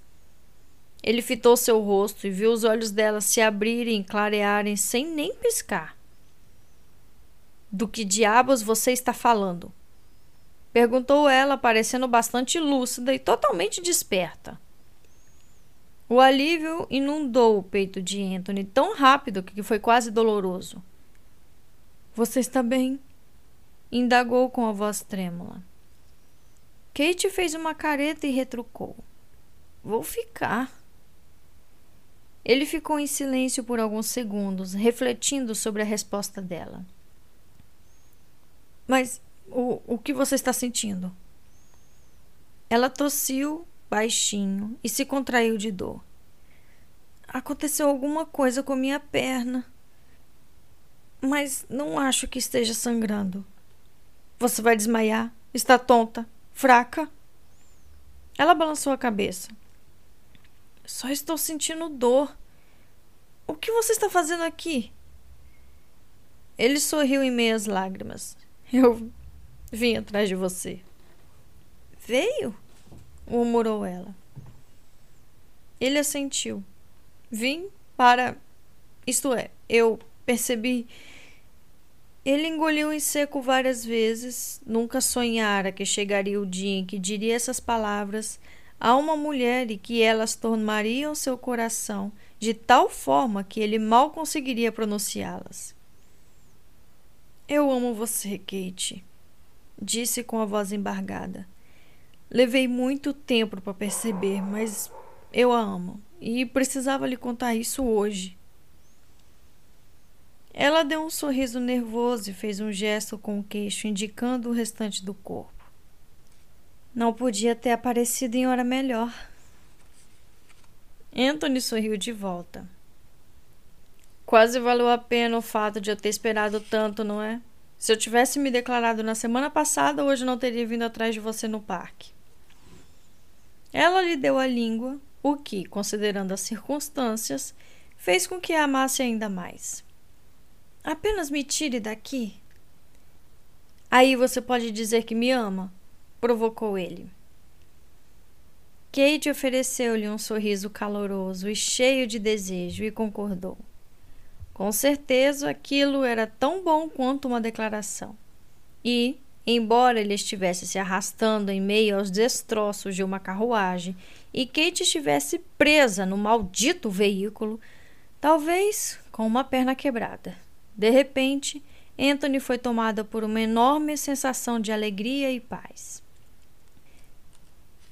Ele fitou seu rosto e viu os olhos dela se abrirem e clarearem sem nem piscar. Do que diabos você está falando? Perguntou ela, parecendo bastante lúcida e totalmente desperta. O alívio inundou o peito de Anthony tão rápido que foi quase doloroso. Você está bem? indagou com a voz trêmula. Kate fez uma careta e retrucou. Vou ficar. Ele ficou em silêncio por alguns segundos, refletindo sobre a resposta dela. Mas o, o que você está sentindo? Ela tossiu baixinho e se contraiu de dor. Aconteceu alguma coisa com minha perna. Mas não acho que esteja sangrando. Você vai desmaiar? Está tonta? Fraca? Ela balançou a cabeça. Só estou sentindo dor. O que você está fazendo aqui? Ele sorriu em meias lágrimas. Eu vim atrás de você. Veio? murmurou ela. Ele assentiu. Vim para. Isto é, eu percebi. Ele engoliu em seco várias vezes, nunca sonhara que chegaria o dia em que diria essas palavras a uma mulher e que elas tomariam seu coração de tal forma que ele mal conseguiria pronunciá-las. Eu amo você, Kate, disse com a voz embargada. Levei muito tempo para perceber, mas eu a amo e precisava lhe contar isso hoje. Ela deu um sorriso nervoso e fez um gesto com o queixo indicando o restante do corpo. Não podia ter aparecido em hora melhor. Anthony sorriu de volta. Quase valeu a pena o fato de eu ter esperado tanto, não é? Se eu tivesse me declarado na semana passada, hoje não teria vindo atrás de você no parque. Ela lhe deu a língua, o que, considerando as circunstâncias, fez com que a amasse ainda mais. Apenas me tire daqui. Aí você pode dizer que me ama, provocou ele. Kate ofereceu-lhe um sorriso caloroso e cheio de desejo e concordou. Com certeza aquilo era tão bom quanto uma declaração. E, embora ele estivesse se arrastando em meio aos destroços de uma carruagem e Kate estivesse presa no maldito veículo, talvez com uma perna quebrada. De repente, Anthony foi tomada por uma enorme sensação de alegria e paz.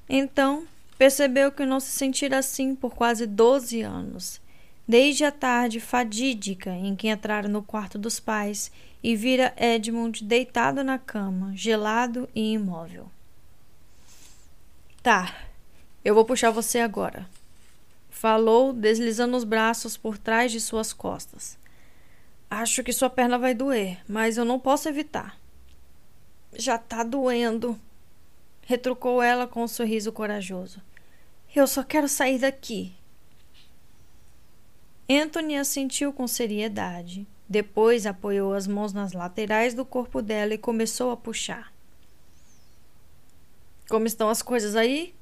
Então, percebeu que não se sentira assim por quase doze anos, desde a tarde fadídica em que entrara no quarto dos pais e vira Edmund deitado na cama, gelado e imóvel. Tá, eu vou puxar você agora. Falou, deslizando os braços por trás de suas costas. Acho que sua perna vai doer, mas eu não posso evitar. Já tá doendo, retrucou ela com um sorriso corajoso. Eu só quero sair daqui. Anthony assentiu com seriedade. Depois apoiou as mãos nas laterais do corpo dela e começou a puxar. Como estão as coisas aí?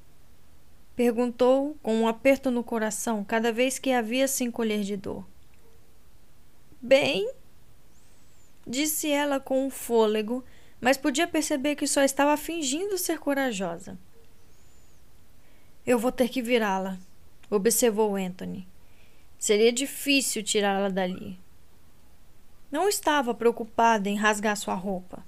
Perguntou com um aperto no coração cada vez que havia se encolher de dor. Bem, disse ela com um fôlego mas podia perceber que só estava fingindo ser corajosa. Eu vou ter que virá-la, observou Anthony. Seria difícil tirá-la dali. Não estava preocupada em rasgar sua roupa.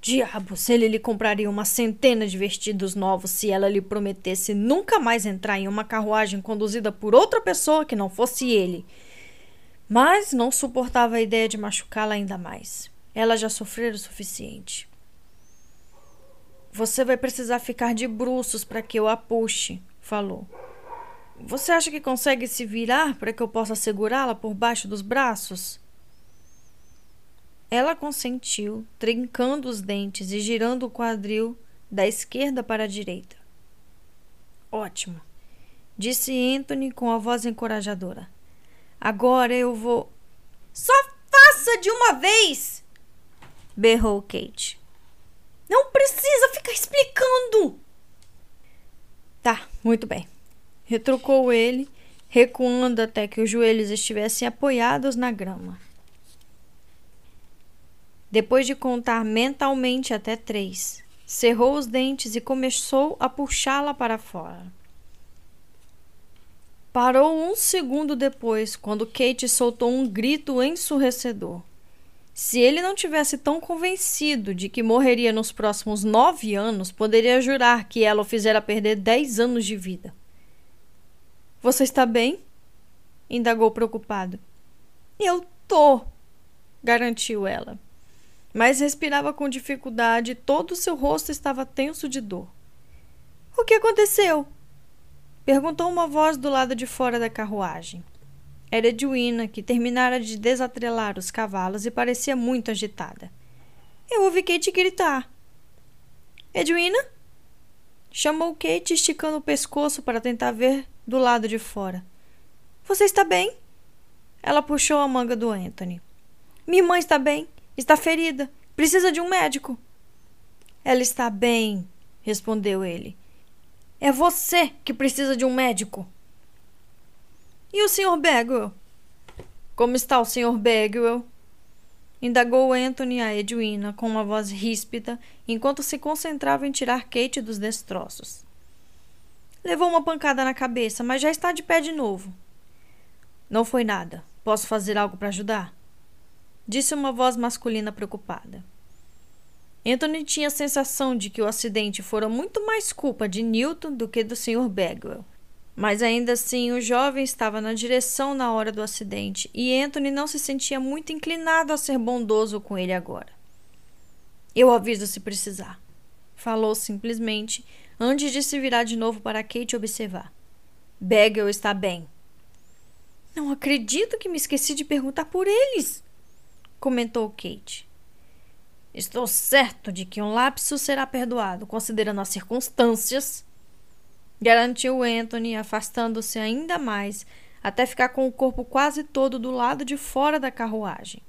Diabos, ele lhe compraria uma centena de vestidos novos se ela lhe prometesse nunca mais entrar em uma carruagem conduzida por outra pessoa que não fosse ele. Mas não suportava a ideia de machucá-la ainda mais. Ela já sofrera o suficiente. Você vai precisar ficar de bruços para que eu a puxe, falou. Você acha que consegue se virar para que eu possa segurá-la por baixo dos braços? Ela consentiu, trincando os dentes e girando o quadril da esquerda para a direita. Ótimo, disse Anthony com a voz encorajadora. Agora eu vou. Só faça de uma vez! berrou Kate. Não precisa ficar explicando. Tá, muito bem. Retrucou ele recuando até que os joelhos estivessem apoiados na grama. Depois de contar mentalmente até três, cerrou os dentes e começou a puxá-la para fora. Parou um segundo depois, quando Kate soltou um grito ensurdecedor. Se ele não tivesse tão convencido de que morreria nos próximos nove anos, poderia jurar que ela o fizera perder dez anos de vida. Você está bem? indagou preocupado. Eu tô, garantiu ela. Mas respirava com dificuldade e todo o seu rosto estava tenso de dor. O que aconteceu? Perguntou uma voz do lado de fora da carruagem. Era Edwina, que terminara de desatrelar os cavalos e parecia muito agitada. Eu ouvi Kate gritar. Edwina? Chamou Kate, esticando o pescoço para tentar ver do lado de fora. Você está bem? Ela puxou a manga do Anthony. Minha mãe está bem. Está ferida. Precisa de um médico. Ela está bem, respondeu ele. É você que precisa de um médico. E o Sr. Bagwell? Como está o Sr. Bagwell? Indagou Anthony a Edwina com uma voz ríspida enquanto se concentrava em tirar Kate dos destroços. Levou uma pancada na cabeça, mas já está de pé de novo. Não foi nada. Posso fazer algo para ajudar? Disse uma voz masculina preocupada. Anthony tinha a sensação de que o acidente fora muito mais culpa de Newton do que do Sr. Bagwell. Mas ainda assim, o jovem estava na direção na hora do acidente e Anthony não se sentia muito inclinado a ser bondoso com ele agora. Eu aviso se precisar, falou simplesmente antes de se virar de novo para Kate observar. Bagwell está bem. Não acredito que me esqueci de perguntar por eles, comentou Kate. Estou certo de que um lapso será perdoado, considerando as circunstâncias, garantiu Anthony, afastando-se ainda mais até ficar com o corpo quase todo do lado de fora da carruagem.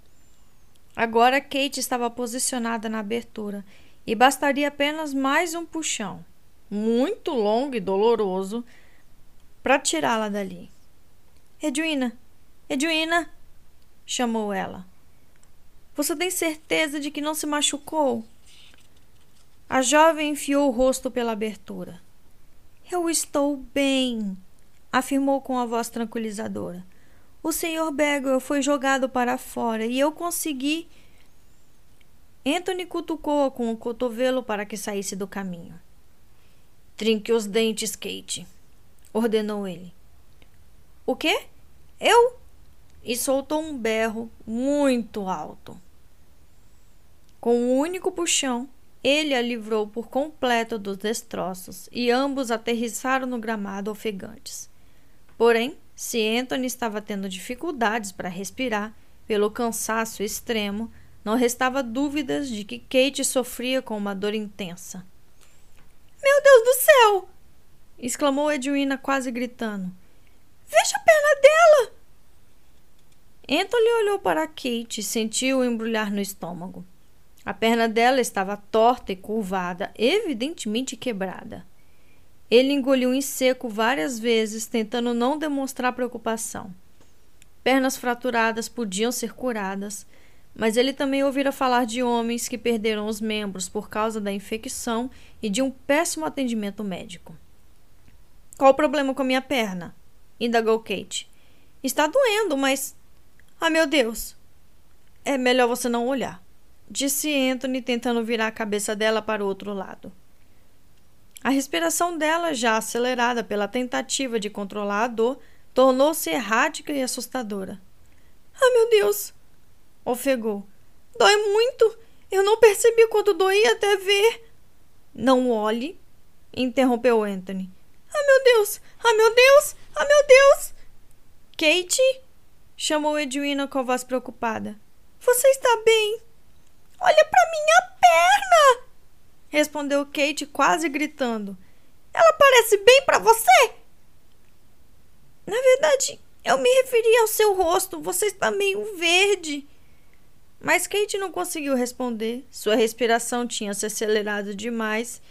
Agora Kate estava posicionada na abertura e bastaria apenas mais um puxão, muito longo e doloroso, para tirá-la dali. Edwina, Edwina, chamou ela. Você tem certeza de que não se machucou? A jovem enfiou o rosto pela abertura. Eu estou bem, afirmou com a voz tranquilizadora. O Sr. Bagwell foi jogado para fora e eu consegui. Anthony cutucou-a com o cotovelo para que saísse do caminho. Trinque os dentes, Kate, ordenou ele. O quê? Eu? e soltou um berro muito alto. Com um único puxão, ele a livrou por completo dos destroços e ambos aterrissaram no gramado ofegantes. Porém, se Anthony estava tendo dificuldades para respirar pelo cansaço extremo, não restava dúvidas de que Kate sofria com uma dor intensa. Meu Deus do céu! exclamou Edwina quase gritando. Veja a perna dela! Anthony olhou para Kate e sentiu-o embrulhar no estômago. A perna dela estava torta e curvada, evidentemente quebrada. Ele engoliu em seco várias vezes, tentando não demonstrar preocupação. Pernas fraturadas podiam ser curadas, mas ele também ouvira falar de homens que perderam os membros por causa da infecção e de um péssimo atendimento médico. Qual o problema com a minha perna? indagou Kate. Está doendo, mas ah, meu Deus! É melhor você não olhar, disse Anthony, tentando virar a cabeça dela para o outro lado. A respiração dela, já acelerada pela tentativa de controlar a dor, tornou-se errática e assustadora. Ah, meu Deus! ofegou. Dói muito! Eu não percebi quanto doía até ver. Não olhe, interrompeu Anthony. Ah, meu Deus! Ah, meu Deus! Ah, meu Deus! Kate? Chamou Edwina com voz preocupada. Você está bem? Olha para minha perna! Respondeu Kate quase gritando. Ela parece bem para você? Na verdade, eu me referi ao seu rosto. Você está meio verde. Mas Kate não conseguiu responder. Sua respiração tinha se acelerado demais.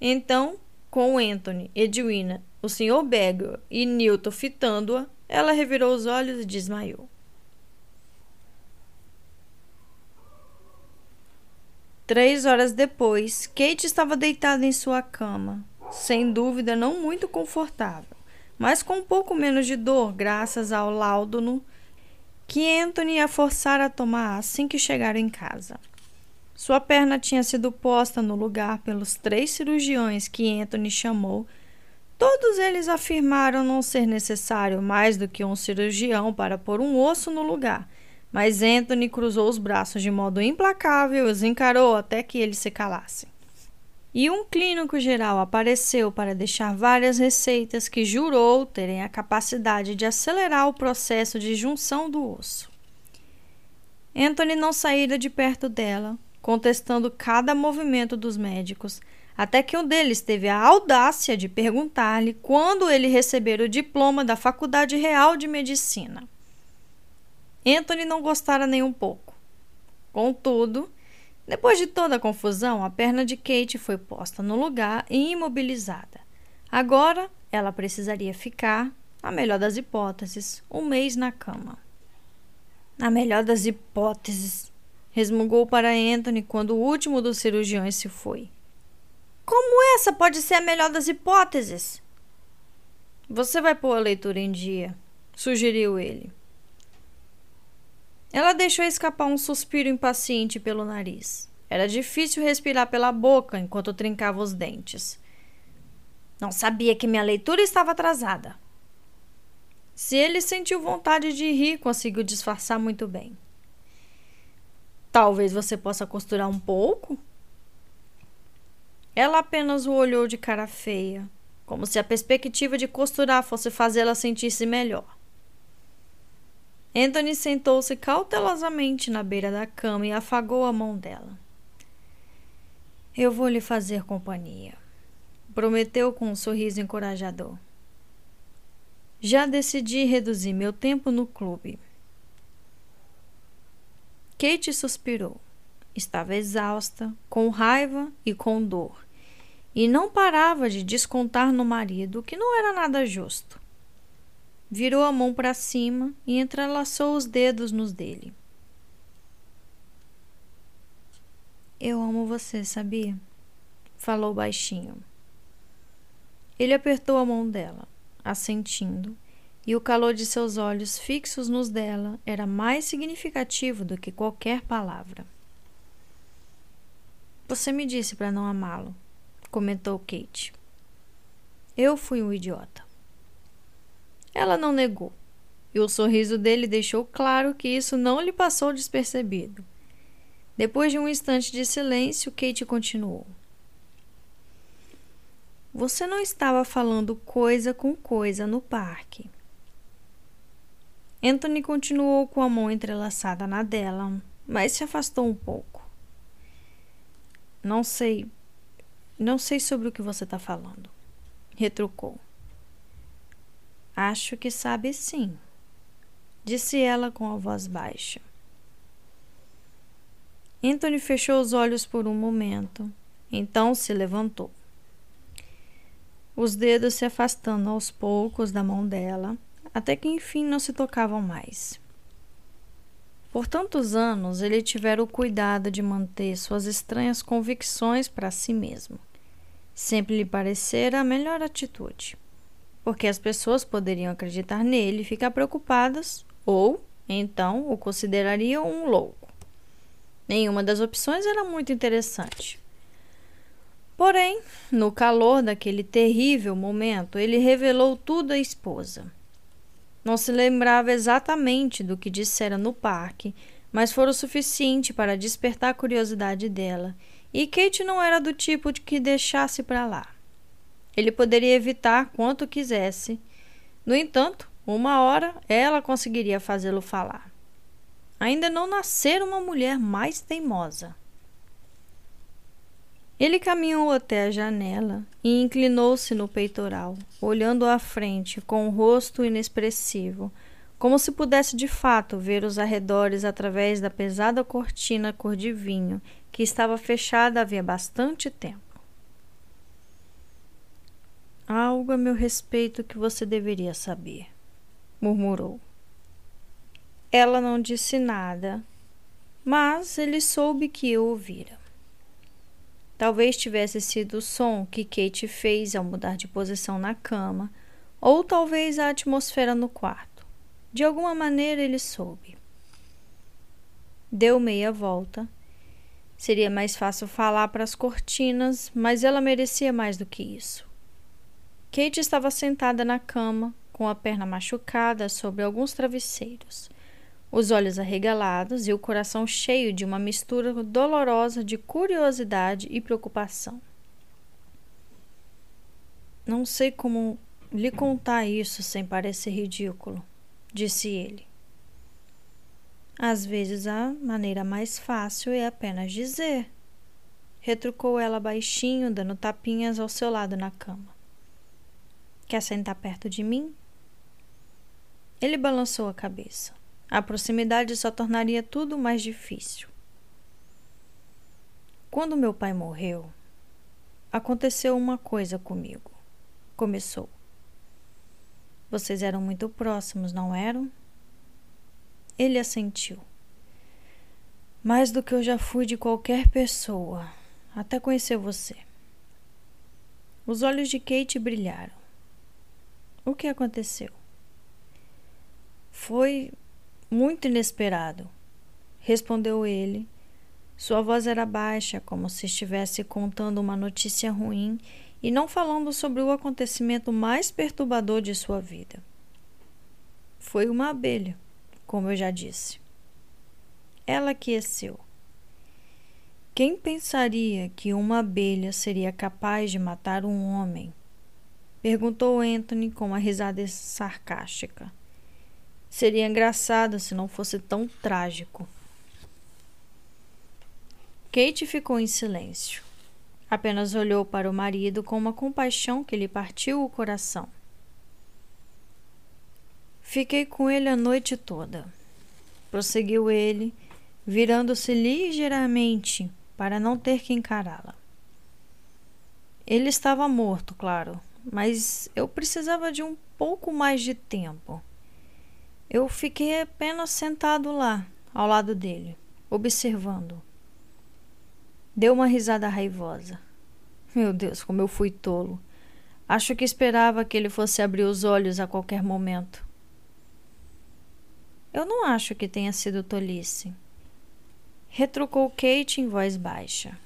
Então, com Anthony, Edwina, o Sr. Bagwell e Newton fitando-a, ela revirou os olhos e desmaiou. Três horas depois, Kate estava deitada em sua cama, sem dúvida não muito confortável, mas com um pouco menos de dor, graças ao laudo que Anthony a forçara a tomar assim que chegaram em casa. Sua perna tinha sido posta no lugar pelos três cirurgiões que Anthony chamou. Todos eles afirmaram não ser necessário mais do que um cirurgião para pôr um osso no lugar mas Anthony cruzou os braços de modo implacável e os encarou até que eles se calassem. E um clínico geral apareceu para deixar várias receitas que jurou terem a capacidade de acelerar o processo de junção do osso. Anthony não saíra de perto dela, contestando cada movimento dos médicos, até que um deles teve a audácia de perguntar-lhe quando ele recebera o diploma da Faculdade Real de Medicina. Anthony não gostara nem um pouco. Contudo, depois de toda a confusão, a perna de Kate foi posta no lugar e imobilizada. Agora, ela precisaria ficar, na melhor das hipóteses, um mês na cama. Na melhor das hipóteses, resmungou para Anthony quando o último dos cirurgiões se foi. Como essa pode ser a melhor das hipóteses? Você vai pôr a leitura em dia, sugeriu ele. Ela deixou escapar um suspiro impaciente pelo nariz. Era difícil respirar pela boca enquanto trincava os dentes. Não sabia que minha leitura estava atrasada. Se ele sentiu vontade de rir, conseguiu disfarçar muito bem. Talvez você possa costurar um pouco? Ela apenas o olhou de cara feia, como se a perspectiva de costurar fosse fazê-la sentir-se melhor. Anthony sentou-se cautelosamente na beira da cama e afagou a mão dela. Eu vou lhe fazer companhia, prometeu com um sorriso encorajador. Já decidi reduzir meu tempo no clube. Kate suspirou. Estava exausta, com raiva e com dor, e não parava de descontar no marido que não era nada justo virou a mão para cima e entrelaçou os dedos nos dele. Eu amo você, sabia? Falou baixinho. Ele apertou a mão dela, assentindo, e o calor de seus olhos fixos nos dela era mais significativo do que qualquer palavra. Você me disse para não amá-lo, comentou Kate. Eu fui um idiota. Ela não negou, e o sorriso dele deixou claro que isso não lhe passou despercebido. Depois de um instante de silêncio, Kate continuou. Você não estava falando coisa com coisa no parque. Anthony continuou com a mão entrelaçada na dela, mas se afastou um pouco. Não sei. Não sei sobre o que você está falando, retrucou. Acho que sabe sim, disse ela com a voz baixa. Anthony fechou os olhos por um momento, então se levantou. Os dedos se afastando aos poucos da mão dela, até que enfim não se tocavam mais. Por tantos anos ele tivera o cuidado de manter suas estranhas convicções para si mesmo. Sempre lhe parecera a melhor atitude porque as pessoas poderiam acreditar nele e ficar preocupadas, ou então o considerariam um louco. Nenhuma das opções era muito interessante. Porém, no calor daquele terrível momento, ele revelou tudo à esposa. Não se lembrava exatamente do que dissera no parque, mas foi o suficiente para despertar a curiosidade dela, e Kate não era do tipo de que deixasse para lá. Ele poderia evitar quanto quisesse. No entanto, uma hora ela conseguiria fazê-lo falar. Ainda não nascera uma mulher mais teimosa. Ele caminhou até a janela e inclinou-se no peitoral, olhando à frente com um rosto inexpressivo, como se pudesse de fato ver os arredores através da pesada cortina cor de vinho que estava fechada havia bastante tempo. Algo a meu respeito que você deveria saber, murmurou. Ela não disse nada, mas ele soube que eu ouvira. Talvez tivesse sido o som que Kate fez ao mudar de posição na cama, ou talvez a atmosfera no quarto. De alguma maneira ele soube. Deu meia volta. Seria mais fácil falar para as cortinas, mas ela merecia mais do que isso. Kate estava sentada na cama, com a perna machucada sobre alguns travesseiros os olhos arregalados e o coração cheio de uma mistura dolorosa de curiosidade e preocupação. Não sei como lhe contar isso sem parecer ridículo, disse ele. Às vezes a maneira mais fácil é apenas dizer, retrucou ela baixinho, dando tapinhas ao seu lado na cama. Quer sentar perto de mim? Ele balançou a cabeça. A proximidade só tornaria tudo mais difícil. Quando meu pai morreu, aconteceu uma coisa comigo. Começou. Vocês eram muito próximos, não eram? Ele assentiu. Mais do que eu já fui de qualquer pessoa, até conhecer você. Os olhos de Kate brilharam. O que aconteceu? Foi muito inesperado, respondeu ele. Sua voz era baixa, como se estivesse contando uma notícia ruim e não falando sobre o acontecimento mais perturbador de sua vida. Foi uma abelha, como eu já disse. Ela aqueceu. Quem pensaria que uma abelha seria capaz de matar um homem? Perguntou Anthony com uma risada sarcástica. Seria engraçado se não fosse tão trágico. Kate ficou em silêncio. Apenas olhou para o marido com uma compaixão que lhe partiu o coração. Fiquei com ele a noite toda, prosseguiu ele, virando-se ligeiramente para não ter que encará-la. Ele estava morto, claro, mas eu precisava de um pouco mais de tempo. Eu fiquei apenas sentado lá, ao lado dele, observando. Deu uma risada raivosa. Meu Deus, como eu fui tolo. Acho que esperava que ele fosse abrir os olhos a qualquer momento. Eu não acho que tenha sido tolice. Retrucou Kate em voz baixa.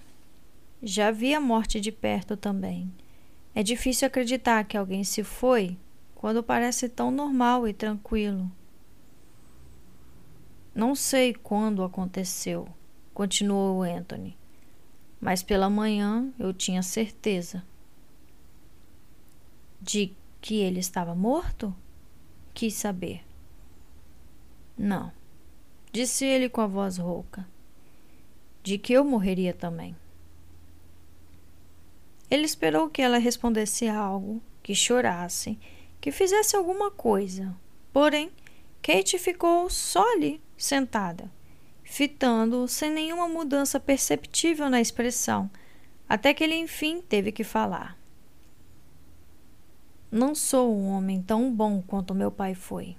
Já vi a morte de perto também. É difícil acreditar que alguém se foi quando parece tão normal e tranquilo. Não sei quando aconteceu, continuou Anthony, mas pela manhã eu tinha certeza. De que ele estava morto? Quis saber. Não, disse ele com a voz rouca. De que eu morreria também. Ele esperou que ela respondesse algo, que chorasse, que fizesse alguma coisa. Porém, Kate ficou só ali, sentada, fitando-o sem nenhuma mudança perceptível na expressão, até que ele enfim teve que falar. Não sou um homem tão bom quanto meu pai foi.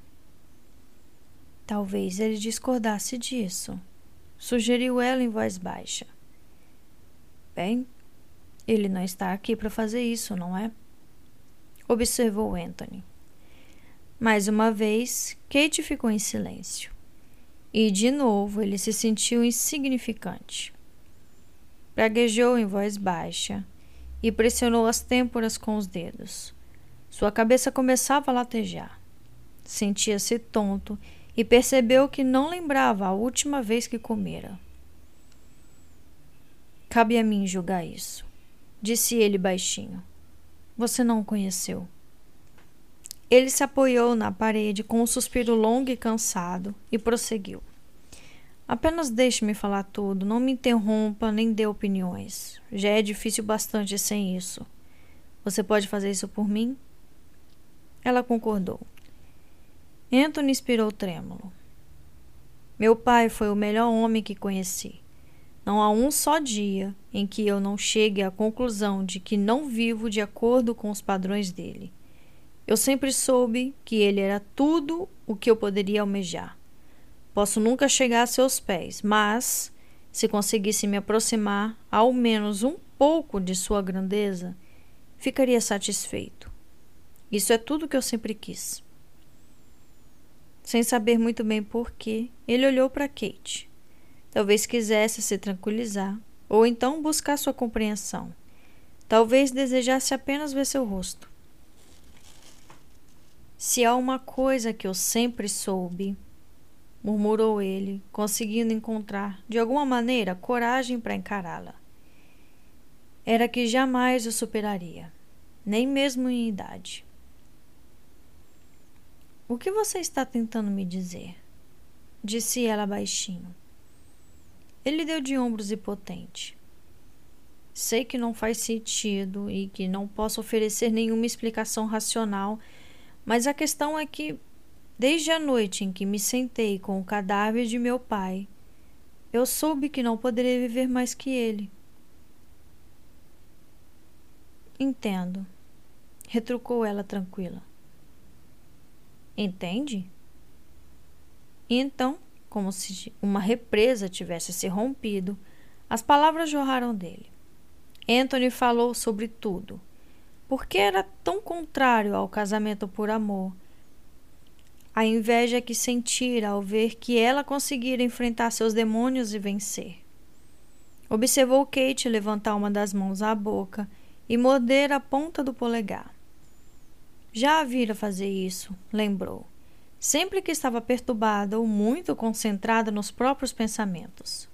Talvez ele discordasse disso, sugeriu ela em voz baixa. Bem, ele não está aqui para fazer isso, não é? Observou Anthony. Mais uma vez, Kate ficou em silêncio. E de novo ele se sentiu insignificante. Praguejou em voz baixa e pressionou as têmporas com os dedos. Sua cabeça começava a latejar. Sentia-se tonto e percebeu que não lembrava a última vez que comera. Cabe a mim julgar isso, disse ele baixinho. Você não o conheceu. Ele se apoiou na parede com um suspiro longo e cansado e prosseguiu. Apenas deixe-me falar tudo, não me interrompa nem dê opiniões. Já é difícil bastante sem isso. Você pode fazer isso por mim? Ela concordou. Anthony inspirou trêmulo. Meu pai foi o melhor homem que conheci. Não há um só dia em que eu não chegue à conclusão de que não vivo de acordo com os padrões dele. Eu sempre soube que ele era tudo o que eu poderia almejar. Posso nunca chegar a seus pés, mas se conseguisse me aproximar ao menos um pouco de sua grandeza, ficaria satisfeito. Isso é tudo que eu sempre quis. Sem saber muito bem porquê, ele olhou para Kate. Talvez quisesse se tranquilizar, ou então buscar sua compreensão. Talvez desejasse apenas ver seu rosto. Se há uma coisa que eu sempre soube, murmurou ele, conseguindo encontrar, de alguma maneira, coragem para encará-la, era que jamais o superaria, nem mesmo em idade. O que você está tentando me dizer? Disse ela baixinho. Ele deu de ombros impotente. Sei que não faz sentido e que não posso oferecer nenhuma explicação racional mas a questão é que, desde a noite em que me sentei com o cadáver de meu pai, eu soube que não poderia viver mais que ele. Entendo, retrucou ela tranquila. Entende? E então, como se uma represa tivesse se rompido, as palavras jorraram dele. Anthony falou sobre tudo por que era tão contrário ao casamento por amor? A inveja que sentira ao ver que ela conseguira enfrentar seus demônios e vencer. Observou Kate levantar uma das mãos à boca e morder a ponta do polegar. Já a vira fazer isso, lembrou, sempre que estava perturbada ou muito concentrada nos próprios pensamentos.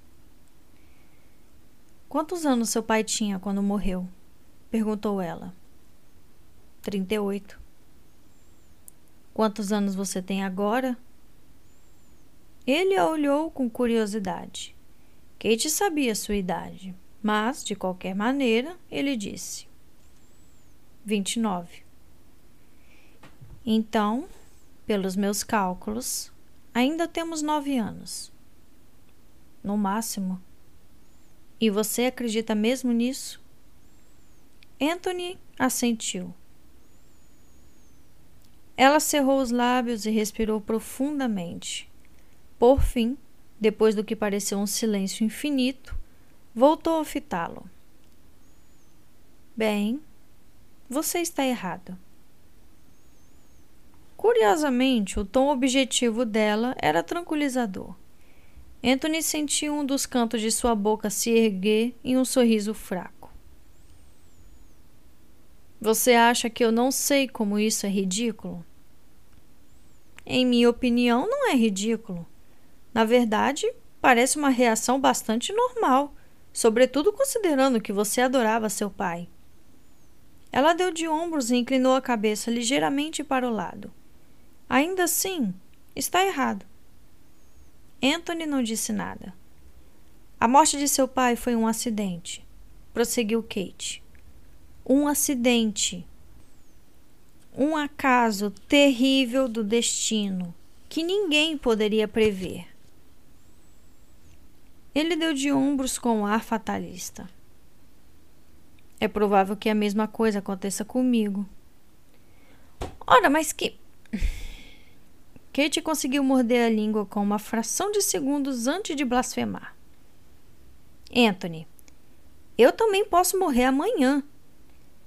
Quantos anos seu pai tinha quando morreu? perguntou ela. 38. Quantos anos você tem agora? Ele a olhou com curiosidade. Kate sabia sua idade, mas, de qualquer maneira, ele disse: 29. Então, pelos meus cálculos, ainda temos nove anos. No máximo. E você acredita mesmo nisso? Anthony assentiu. Ela cerrou os lábios e respirou profundamente. Por fim, depois do que pareceu um silêncio infinito, voltou a fitá-lo. Bem, você está errado. Curiosamente, o tom objetivo dela era tranquilizador. Anthony sentiu um dos cantos de sua boca se erguer em um sorriso fraco. Você acha que eu não sei como isso é ridículo? em minha opinião, não é ridículo. Na verdade, parece uma reação bastante normal, sobretudo considerando que você adorava seu pai. Ela deu de ombros e inclinou a cabeça ligeiramente para o lado. Ainda assim, está errado. Anthony não disse nada. A morte de seu pai foi um acidente, prosseguiu Kate. Um acidente um acaso terrível do destino que ninguém poderia prever. Ele deu de ombros com um ar fatalista. É provável que a mesma coisa aconteça comigo. Ora, mas que. Kate conseguiu morder a língua com uma fração de segundos antes de blasfemar. Anthony, eu também posso morrer amanhã.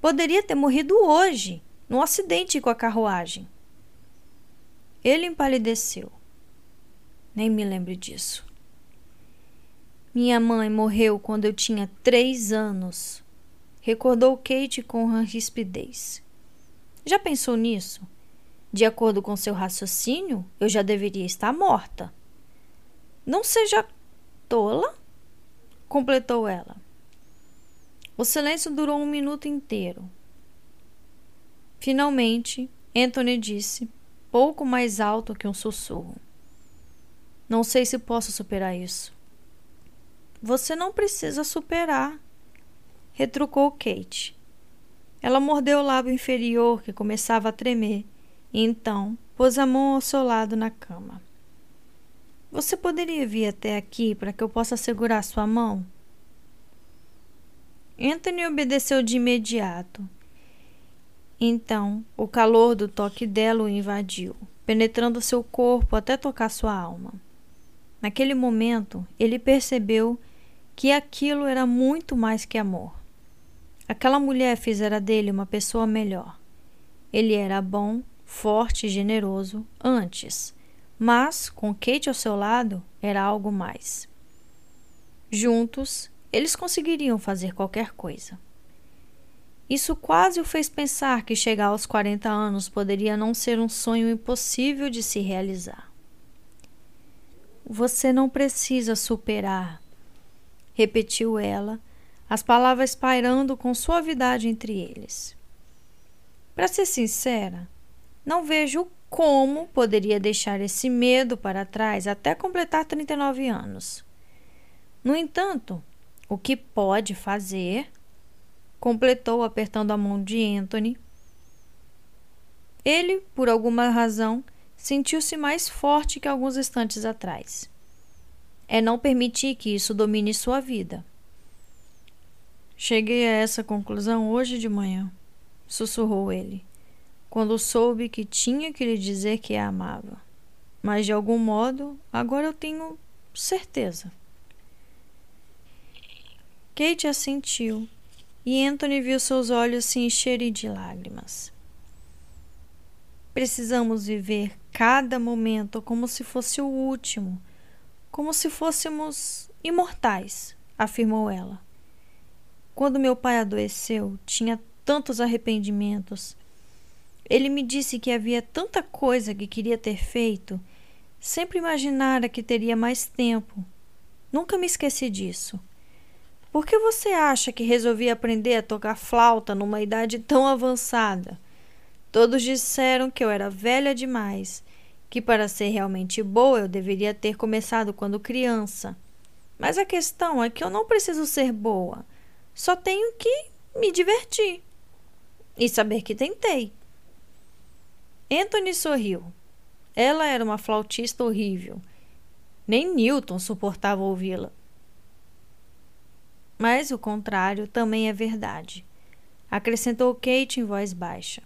Poderia ter morrido hoje num acidente com a carruagem. Ele empalideceu. Nem me lembro disso. Minha mãe morreu quando eu tinha três anos, recordou Kate com rispidez. Já pensou nisso? De acordo com seu raciocínio, eu já deveria estar morta. Não seja tola, completou ela. O silêncio durou um minuto inteiro. Finalmente, Anthony disse, pouco mais alto que um sussurro: Não sei se posso superar isso. Você não precisa superar, retrucou Kate. Ela mordeu o lábio inferior que começava a tremer então pôs a mão ao seu lado na cama. Você poderia vir até aqui para que eu possa segurar sua mão? Anthony obedeceu de imediato Então, o calor do toque dela o invadiu, penetrando seu corpo até tocar sua alma. Naquele momento, ele percebeu que aquilo era muito mais que amor. Aquela mulher fizera dele uma pessoa melhor. Ele era bom, forte e generoso antes, mas com Kate ao seu lado era algo mais. Juntos, eles conseguiriam fazer qualquer coisa. Isso quase o fez pensar que chegar aos 40 anos poderia não ser um sonho impossível de se realizar. Você não precisa superar, repetiu ela, as palavras pairando com suavidade entre eles. Para ser sincera, não vejo como poderia deixar esse medo para trás até completar 39 anos. No entanto, o que pode fazer completou apertando a mão de Anthony. Ele, por alguma razão, sentiu-se mais forte que alguns instantes atrás. É não permitir que isso domine sua vida. Cheguei a essa conclusão hoje de manhã, sussurrou ele, quando soube que tinha que lhe dizer que a amava. Mas de algum modo, agora eu tenho certeza. Kate assentiu e Anthony viu seus olhos se encherem de lágrimas. Precisamos viver cada momento como se fosse o último, como se fôssemos imortais, afirmou ela. Quando meu pai adoeceu, tinha tantos arrependimentos. Ele me disse que havia tanta coisa que queria ter feito. Sempre imaginara que teria mais tempo. Nunca me esqueci disso. Por que você acha que resolvi aprender a tocar flauta numa idade tão avançada? Todos disseram que eu era velha demais, que para ser realmente boa eu deveria ter começado quando criança. Mas a questão é que eu não preciso ser boa, só tenho que me divertir e saber que tentei. Anthony sorriu. Ela era uma flautista horrível. Nem Newton suportava ouvi-la. Mas o contrário também é verdade, acrescentou Kate em voz baixa.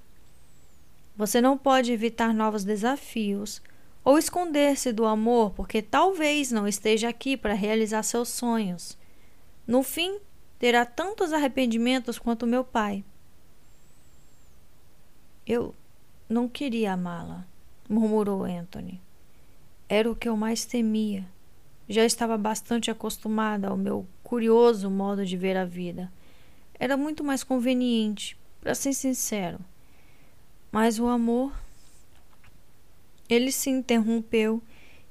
Você não pode evitar novos desafios ou esconder-se do amor porque talvez não esteja aqui para realizar seus sonhos. No fim, terá tantos arrependimentos quanto meu pai. Eu não queria amá-la, murmurou Anthony. Era o que eu mais temia. Já estava bastante acostumada ao meu curioso modo de ver a vida. Era muito mais conveniente, para ser sincero. Mas o amor. Ele se interrompeu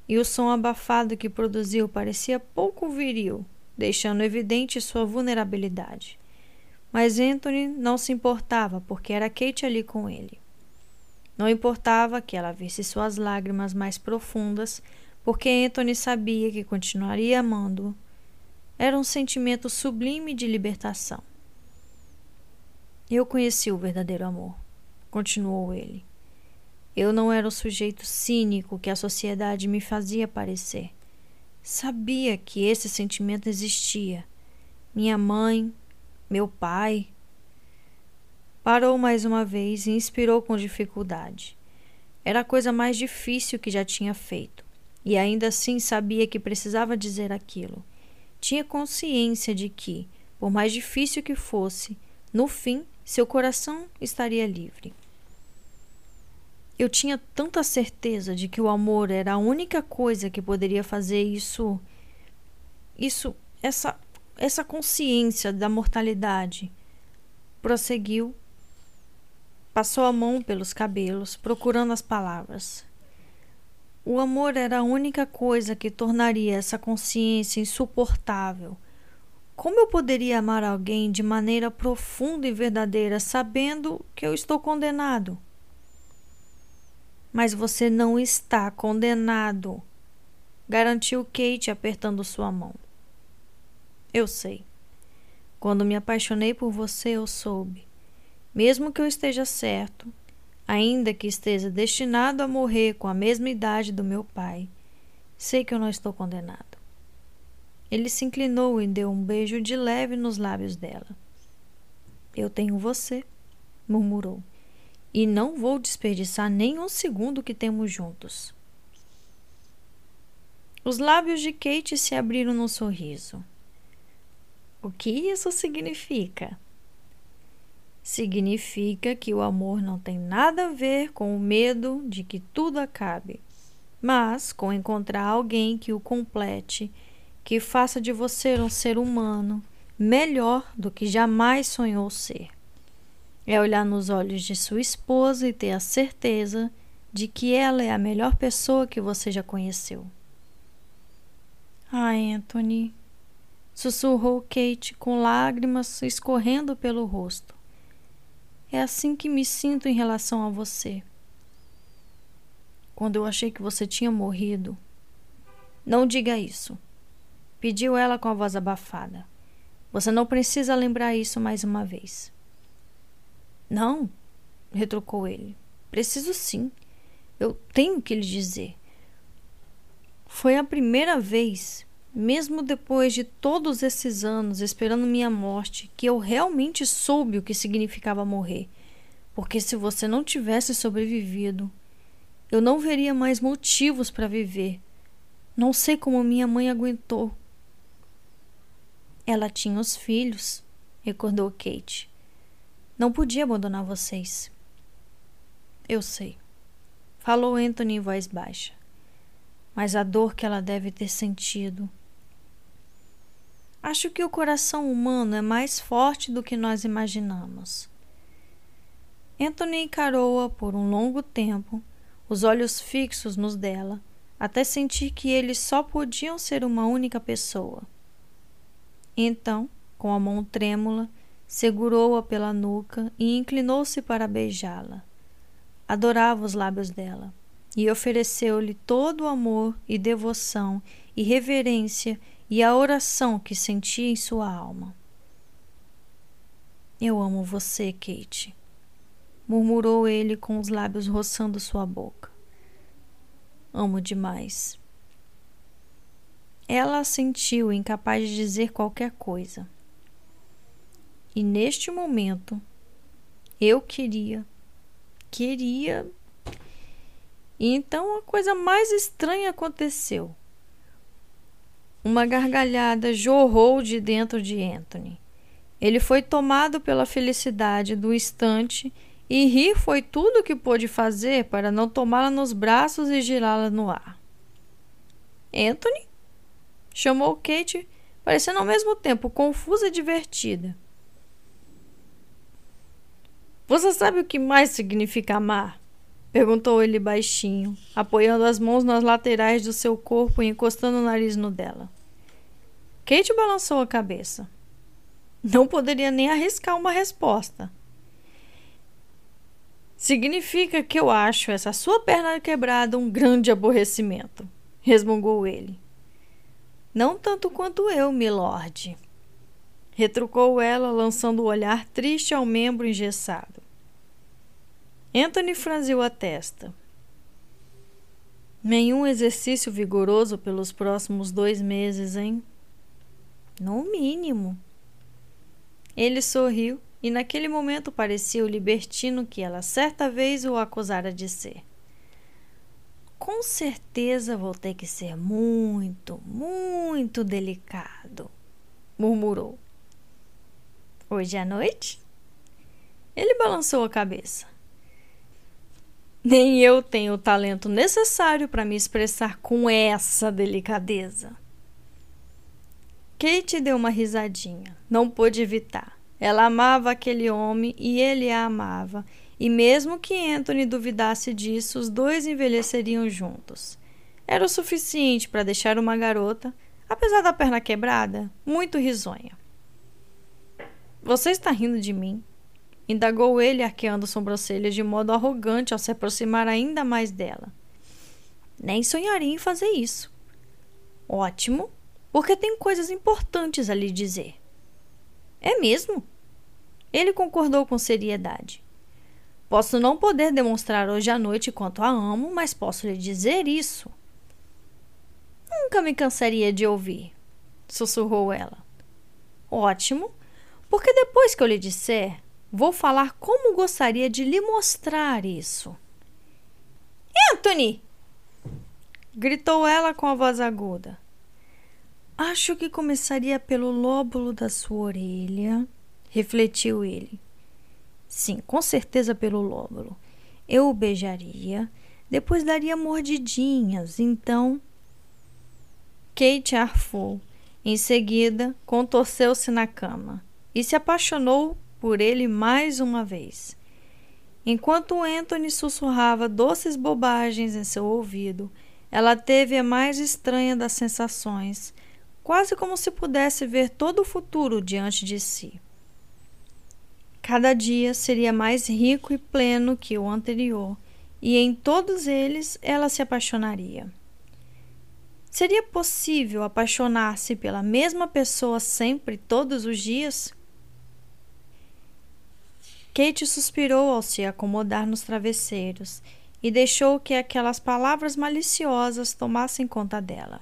e o som abafado que produziu parecia pouco viril, deixando evidente sua vulnerabilidade. Mas Anthony não se importava porque era Kate ali com ele. Não importava que ela visse suas lágrimas mais profundas, porque Anthony sabia que continuaria amando-o era um sentimento sublime de libertação. Eu conheci o verdadeiro amor, continuou ele. Eu não era o sujeito cínico que a sociedade me fazia parecer. Sabia que esse sentimento existia. Minha mãe, meu pai. Parou mais uma vez e inspirou com dificuldade. Era a coisa mais difícil que já tinha feito, e ainda assim sabia que precisava dizer aquilo tinha consciência de que, por mais difícil que fosse, no fim seu coração estaria livre. Eu tinha tanta certeza de que o amor era a única coisa que poderia fazer isso isso essa essa consciência da mortalidade. Prosseguiu, passou a mão pelos cabelos, procurando as palavras. O amor era a única coisa que tornaria essa consciência insuportável. Como eu poderia amar alguém de maneira profunda e verdadeira, sabendo que eu estou condenado? Mas você não está condenado, garantiu Kate apertando sua mão. Eu sei. Quando me apaixonei por você, eu soube. Mesmo que eu esteja certo, ainda que esteja destinado a morrer com a mesma idade do meu pai. Sei que eu não estou condenado. Ele se inclinou e deu um beijo de leve nos lábios dela. Eu tenho você, murmurou, e não vou desperdiçar nem um segundo que temos juntos. Os lábios de Kate se abriram num sorriso. O que isso significa? Significa que o amor não tem nada a ver com o medo de que tudo acabe, mas com encontrar alguém que o complete, que faça de você um ser humano melhor do que jamais sonhou ser. É olhar nos olhos de sua esposa e ter a certeza de que ela é a melhor pessoa que você já conheceu. Ai, Anthony, sussurrou Kate com lágrimas escorrendo pelo rosto. É assim que me sinto em relação a você. Quando eu achei que você tinha morrido. Não diga isso, pediu ela com a voz abafada. Você não precisa lembrar isso mais uma vez. Não, retrucou ele. Preciso sim. Eu tenho que lhe dizer. Foi a primeira vez, mesmo depois de todos esses anos esperando minha morte, que eu realmente soube o que significava morrer. Porque se você não tivesse sobrevivido, eu não veria mais motivos para viver. Não sei como minha mãe aguentou. Ela tinha os filhos, recordou Kate. Não podia abandonar vocês. Eu sei, falou Anthony em voz baixa mas a dor que ela deve ter sentido. Acho que o coração humano é mais forte do que nós imaginamos. Anthony encarou-a por um longo tempo, os olhos fixos nos dela, até sentir que eles só podiam ser uma única pessoa. Então, com a mão trêmula, segurou-a pela nuca e inclinou-se para beijá-la. Adorava os lábios dela e ofereceu-lhe todo o amor e devoção e reverência e a oração que sentia em sua alma. Eu amo você, Kate, murmurou ele com os lábios roçando sua boca. Amo demais. Ela sentiu incapaz de dizer qualquer coisa. E neste momento, eu queria, queria e então a coisa mais estranha aconteceu. Uma gargalhada jorrou de dentro de Anthony. Ele foi tomado pela felicidade do instante e rir foi tudo o que pôde fazer para não tomá-la nos braços e girá-la no ar. Anthony? chamou Kate, parecendo ao mesmo tempo confusa e divertida. Você sabe o que mais significa amar? Perguntou ele baixinho, apoiando as mãos nas laterais do seu corpo e encostando o nariz no dela. Kate balançou a cabeça. Não poderia nem arriscar uma resposta. Significa que eu acho essa sua perna quebrada um grande aborrecimento, resmungou ele. Não tanto quanto eu, milord, retrucou ela, lançando o olhar triste ao membro engessado. Anthony franziu a testa. Nenhum exercício vigoroso pelos próximos dois meses, hein? No mínimo. Ele sorriu e naquele momento parecia o libertino que ela certa vez o acusara de ser. Com certeza vou ter que ser muito, muito delicado, murmurou. Hoje à noite? Ele balançou a cabeça. Nem eu tenho o talento necessário para me expressar com essa delicadeza. Kate deu uma risadinha. Não pôde evitar. Ela amava aquele homem e ele a amava, e mesmo que Anthony duvidasse disso, os dois envelheceriam juntos. Era o suficiente para deixar uma garota, apesar da perna quebrada, muito risonha. Você está rindo de mim? indagou ele, arqueando sobrancelhas de modo arrogante ao se aproximar ainda mais dela. Nem sonharia em fazer isso. Ótimo, porque tenho coisas importantes a lhe dizer. É mesmo? Ele concordou com seriedade. Posso não poder demonstrar hoje à noite quanto a amo, mas posso lhe dizer isso. Nunca me cansaria de ouvir, sussurrou ela. Ótimo, porque depois que eu lhe disser, Vou falar como gostaria de lhe mostrar isso. Anthony! gritou ela com a voz aguda. Acho que começaria pelo lóbulo da sua orelha, refletiu ele. Sim, com certeza pelo lóbulo. Eu o beijaria, depois daria mordidinhas, então. Kate arfou. Em seguida, contorceu-se na cama e se apaixonou por ele mais uma vez. Enquanto Anthony sussurrava doces bobagens em seu ouvido, ela teve a mais estranha das sensações quase como se pudesse ver todo o futuro diante de si. Cada dia seria mais rico e pleno que o anterior, e em todos eles ela se apaixonaria. Seria possível apaixonar-se pela mesma pessoa sempre, todos os dias? Kate suspirou ao se acomodar nos travesseiros e deixou que aquelas palavras maliciosas tomassem conta dela.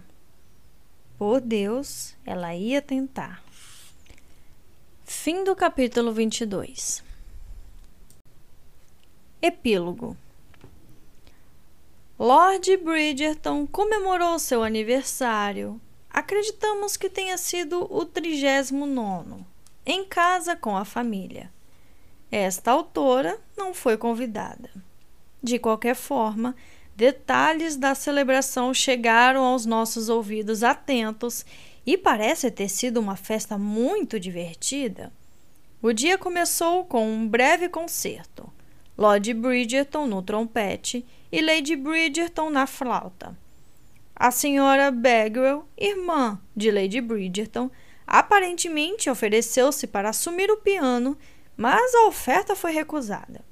Por Deus, ela ia tentar. Fim do capítulo 22. Epílogo. Lord Bridgerton comemorou seu aniversário. Acreditamos que tenha sido o 39, em casa com a família. Esta autora não foi convidada. De qualquer forma, Detalhes da celebração chegaram aos nossos ouvidos atentos e parece ter sido uma festa muito divertida. O dia começou com um breve concerto. Lord Bridgerton no trompete e Lady Bridgerton na flauta. A senhora Bagwell, irmã de Lady Bridgerton, aparentemente ofereceu-se para assumir o piano, mas a oferta foi recusada.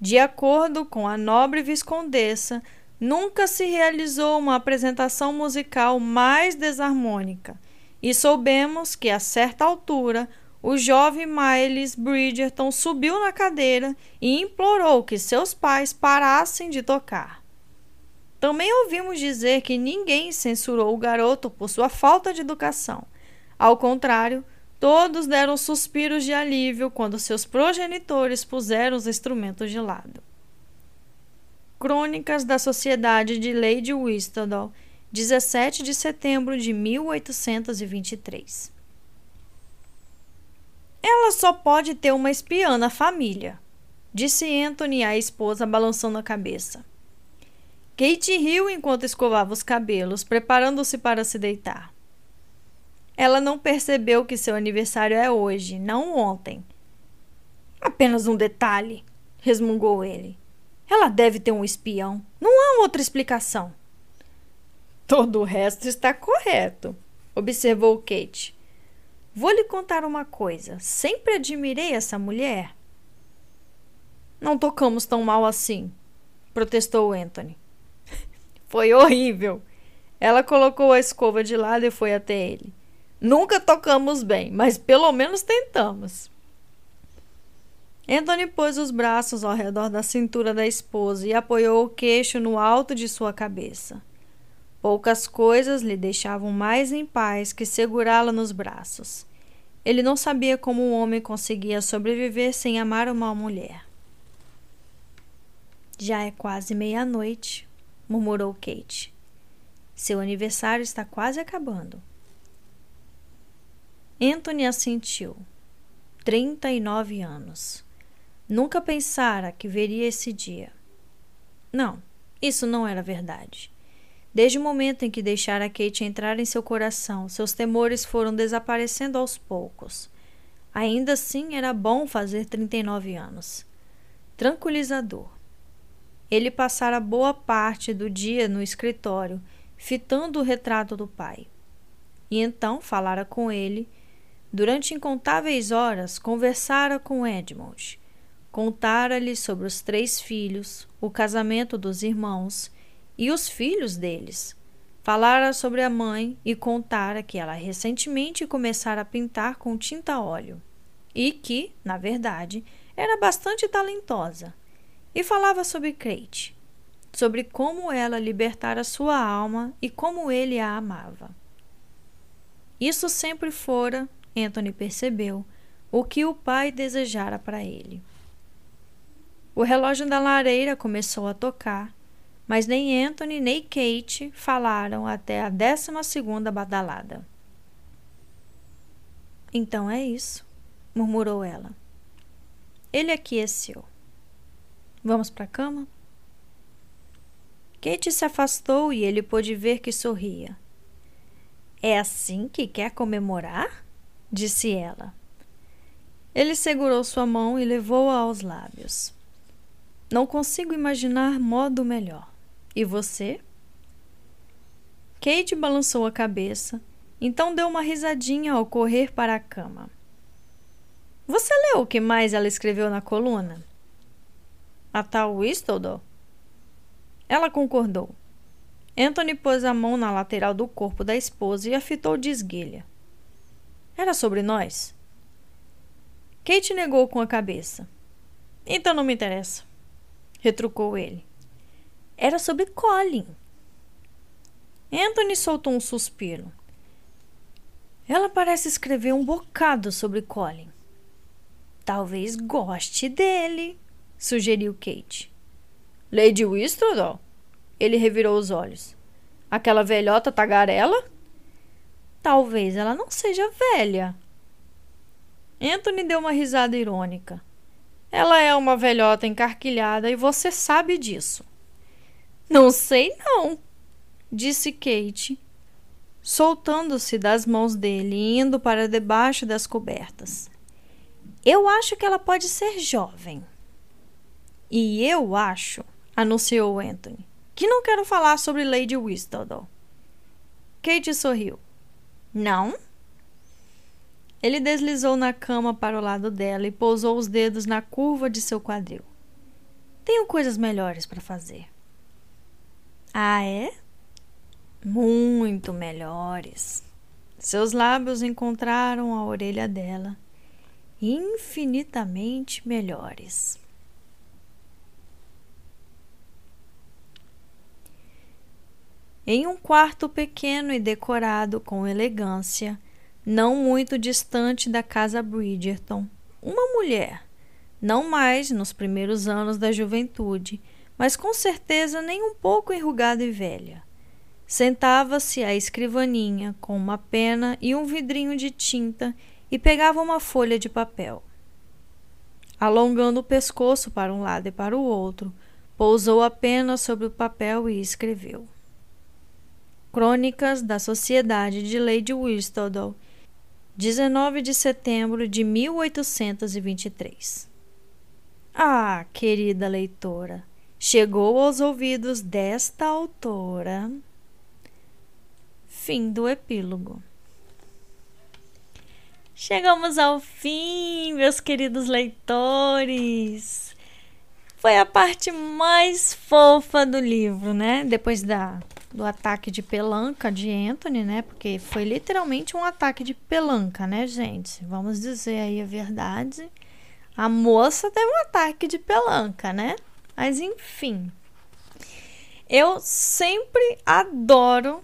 De acordo com a nobre viscondessa, nunca se realizou uma apresentação musical mais desarmônica, e soubemos que, a certa altura, o jovem Miles Bridgerton subiu na cadeira e implorou que seus pais parassem de tocar. Também ouvimos dizer que ninguém censurou o garoto por sua falta de educação. Ao contrário, Todos deram suspiros de alívio quando seus progenitores puseram os instrumentos de lado. Crônicas da Sociedade de Lady Whistledown, 17 de setembro de 1823. Ela só pode ter uma espiã na família, disse Anthony à esposa, balançando a cabeça. Kate riu enquanto escovava os cabelos, preparando-se para se deitar. Ela não percebeu que seu aniversário é hoje, não ontem. Apenas um detalhe, resmungou ele. Ela deve ter um espião. Não há outra explicação. Todo o resto está correto, observou Kate. Vou lhe contar uma coisa. Sempre admirei essa mulher. Não tocamos tão mal assim, protestou Anthony. Foi horrível. Ela colocou a escova de lado e foi até ele. Nunca tocamos bem, mas pelo menos tentamos. Anthony pôs os braços ao redor da cintura da esposa e apoiou o queixo no alto de sua cabeça. Poucas coisas lhe deixavam mais em paz que segurá-la nos braços. Ele não sabia como um homem conseguia sobreviver sem amar uma mulher. Já é quase meia-noite, murmurou Kate. Seu aniversário está quase acabando. Anthony assentiu. Trinta e nove anos. Nunca pensara que veria esse dia. Não, isso não era verdade. Desde o momento em que deixara Kate entrar em seu coração, seus temores foram desaparecendo aos poucos. Ainda assim, era bom fazer 39 anos. Tranquilizador. Ele passara boa parte do dia no escritório, fitando o retrato do pai. E então falara com ele Durante incontáveis horas conversara com Edmund. Contara-lhe sobre os três filhos, o casamento dos irmãos e os filhos deles. Falara sobre a mãe e contara que ela recentemente começara a pintar com tinta óleo e que, na verdade, era bastante talentosa. E falava sobre Kate, sobre como ela libertara sua alma e como ele a amava. Isso sempre fora Anthony percebeu o que o pai desejara para ele. O relógio da lareira começou a tocar, mas nem Anthony nem Kate falaram até a décima segunda badalada. Então é isso, murmurou ela. Ele aqueceu. Vamos para a cama? Kate se afastou e ele pôde ver que sorria. É assim que quer comemorar? Disse ela. Ele segurou sua mão e levou-a aos lábios. Não consigo imaginar modo melhor. E você? Kate balançou a cabeça, então deu uma risadinha ao correr para a cama. Você leu o que mais ela escreveu na coluna? A tal Whistledown? Ela concordou. Anthony pôs a mão na lateral do corpo da esposa e a fitou de esguelha. Era sobre nós? Kate negou com a cabeça. Então não me interessa, retrucou ele. Era sobre Colin. Anthony soltou um suspiro. Ela parece escrever um bocado sobre Colin. Talvez goste dele, sugeriu Kate. Lady Whistledown? Ele revirou os olhos. Aquela velhota tagarela? Talvez ela não seja velha, Anthony deu uma risada irônica. Ela é uma velhota encarquilhada e você sabe disso. Não sei, não, disse Kate, soltando-se das mãos dele e indo para debaixo das cobertas. Eu acho que ela pode ser jovem. E eu acho, anunciou Anthony, que não quero falar sobre Lady Whistledown. Kate sorriu. Não? Ele deslizou na cama para o lado dela e pousou os dedos na curva de seu quadril. Tenho coisas melhores para fazer. Ah, é? Muito melhores. Seus lábios encontraram a orelha dela. Infinitamente melhores. Em um quarto pequeno e decorado com elegância, não muito distante da casa Bridgerton. Uma mulher, não mais nos primeiros anos da juventude, mas com certeza nem um pouco enrugada e velha. Sentava-se à escrivaninha com uma pena e um vidrinho de tinta e pegava uma folha de papel. Alongando o pescoço para um lado e para o outro, pousou a pena sobre o papel e escreveu. Crônicas da Sociedade de Lady Whistledown 19 de setembro de 1823. Ah, querida leitora, chegou aos ouvidos desta autora. Fim do epílogo. Chegamos ao fim, meus queridos leitores. Foi a parte mais fofa do livro, né? Depois da do ataque de pelanca de Anthony, né? Porque foi literalmente um ataque de pelanca, né, gente? Vamos dizer aí a verdade. A moça teve um ataque de pelanca, né? Mas enfim. Eu sempre adoro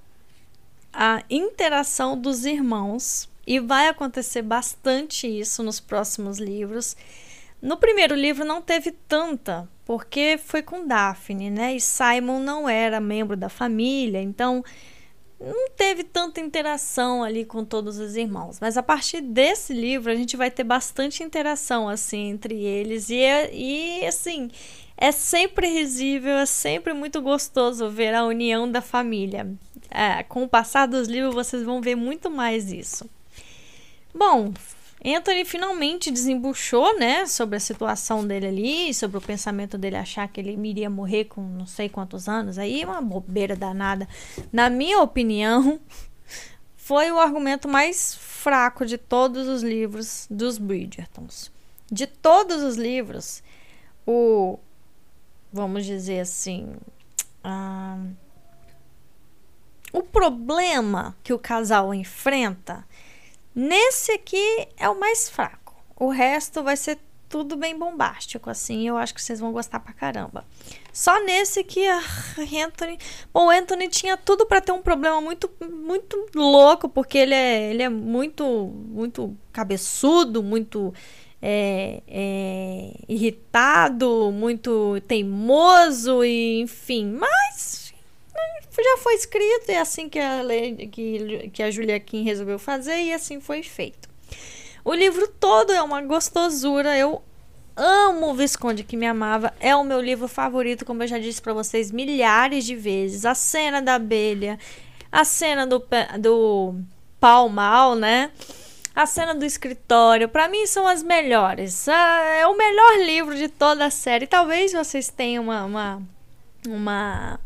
a interação dos irmãos e vai acontecer bastante isso nos próximos livros. No primeiro livro não teve tanta, porque foi com Daphne, né? E Simon não era membro da família, então não teve tanta interação ali com todos os irmãos. Mas a partir desse livro a gente vai ter bastante interação assim entre eles e, e assim é sempre risível, é sempre muito gostoso ver a união da família. É, com o passar dos livros vocês vão ver muito mais isso. Bom, Anthony finalmente desembuchou, né, sobre a situação dele ali, sobre o pensamento dele achar que ele iria morrer com não sei quantos anos. Aí uma bobeira danada. Na minha opinião, foi o argumento mais fraco de todos os livros dos Bridgertons. De todos os livros, o vamos dizer assim, uh, o problema que o casal enfrenta Nesse aqui é o mais fraco. O resto vai ser tudo bem bombástico, assim. Eu acho que vocês vão gostar pra caramba. Só nesse que a Anthony. Bom, o Anthony tinha tudo para ter um problema muito, muito louco, porque ele é, ele é muito, muito cabeçudo, muito é, é, irritado, muito teimoso, e, enfim. Mas já foi escrito, e é assim que a, que, que a Julia Kim resolveu fazer, e assim foi feito. O livro todo é uma gostosura. Eu amo o Visconde que me amava. É o meu livro favorito, como eu já disse para vocês milhares de vezes. A cena da abelha, a cena do, do pau mal, né? A cena do escritório, para mim são as melhores. É o melhor livro de toda a série. Talvez vocês tenham uma, uma, uma,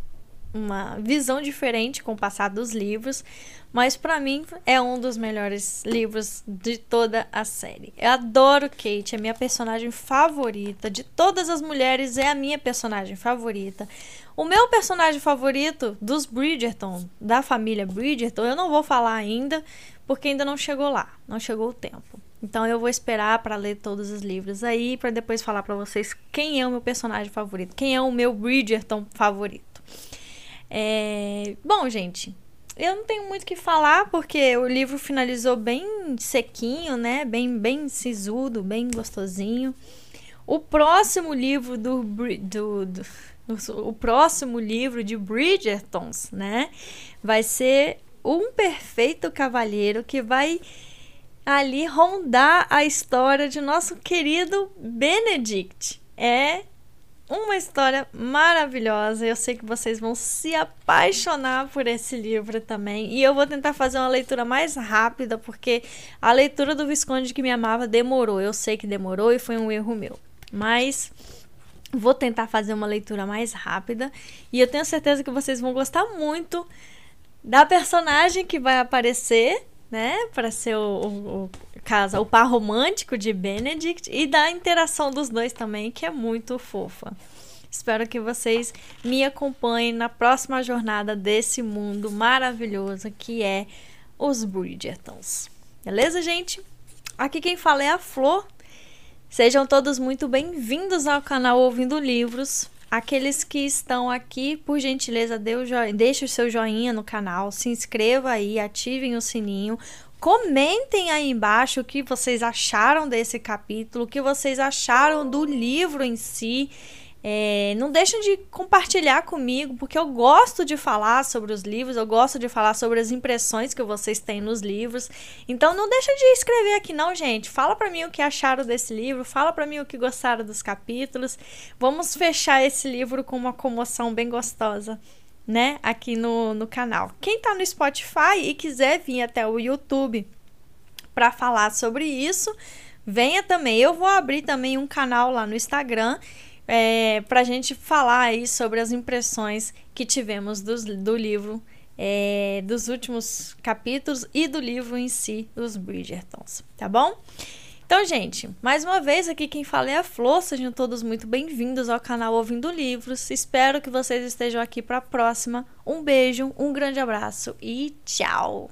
uma visão diferente com o passar dos livros, mas para mim é um dos melhores livros de toda a série. Eu adoro Kate, é minha personagem favorita. De todas as mulheres, é a minha personagem favorita. O meu personagem favorito dos Bridgerton, da família Bridgerton, eu não vou falar ainda, porque ainda não chegou lá, não chegou o tempo. Então eu vou esperar para ler todos os livros aí para depois falar para vocês quem é o meu personagem favorito, quem é o meu Bridgerton favorito. É... Bom, gente, eu não tenho muito o que falar, porque o livro finalizou bem sequinho, né? Bem, bem sisudo, bem gostosinho. O próximo livro do, do, do o próximo livro de Bridgertons, né? Vai ser um perfeito cavalheiro que vai ali rondar a história de nosso querido Benedict. É uma história maravilhosa. Eu sei que vocês vão se apaixonar por esse livro também. E eu vou tentar fazer uma leitura mais rápida, porque a leitura do Visconde que me amava demorou. Eu sei que demorou e foi um erro meu. Mas vou tentar fazer uma leitura mais rápida. E eu tenho certeza que vocês vão gostar muito da personagem que vai aparecer né, para ser o, o, casa, o par romântico de Benedict e da interação dos dois também, que é muito fofa. Espero que vocês me acompanhem na próxima jornada desse mundo maravilhoso que é os Bridgertons. Beleza, gente? Aqui quem fala é a Flor. Sejam todos muito bem-vindos ao canal Ouvindo Livros. Aqueles que estão aqui, por gentileza, deixe o seu joinha no canal, se inscreva aí, ativem o sininho. Comentem aí embaixo o que vocês acharam desse capítulo, o que vocês acharam do livro em si. É, não deixem de compartilhar comigo, porque eu gosto de falar sobre os livros, eu gosto de falar sobre as impressões que vocês têm nos livros. Então não deixa de escrever aqui não, gente. Fala para mim o que acharam desse livro, fala para mim o que gostaram dos capítulos. Vamos fechar esse livro com uma comoção bem gostosa, né? Aqui no, no canal. Quem tá no Spotify e quiser vir até o YouTube para falar sobre isso, venha também. Eu vou abrir também um canal lá no Instagram é, para a gente falar aí sobre as impressões que tivemos do, do livro, é, dos últimos capítulos e do livro em si, dos Bridgertons, tá bom? Então, gente, mais uma vez aqui quem fala é a Flor, sejam todos muito bem-vindos ao canal Ouvindo Livros. Espero que vocês estejam aqui para a próxima. Um beijo, um grande abraço e tchau!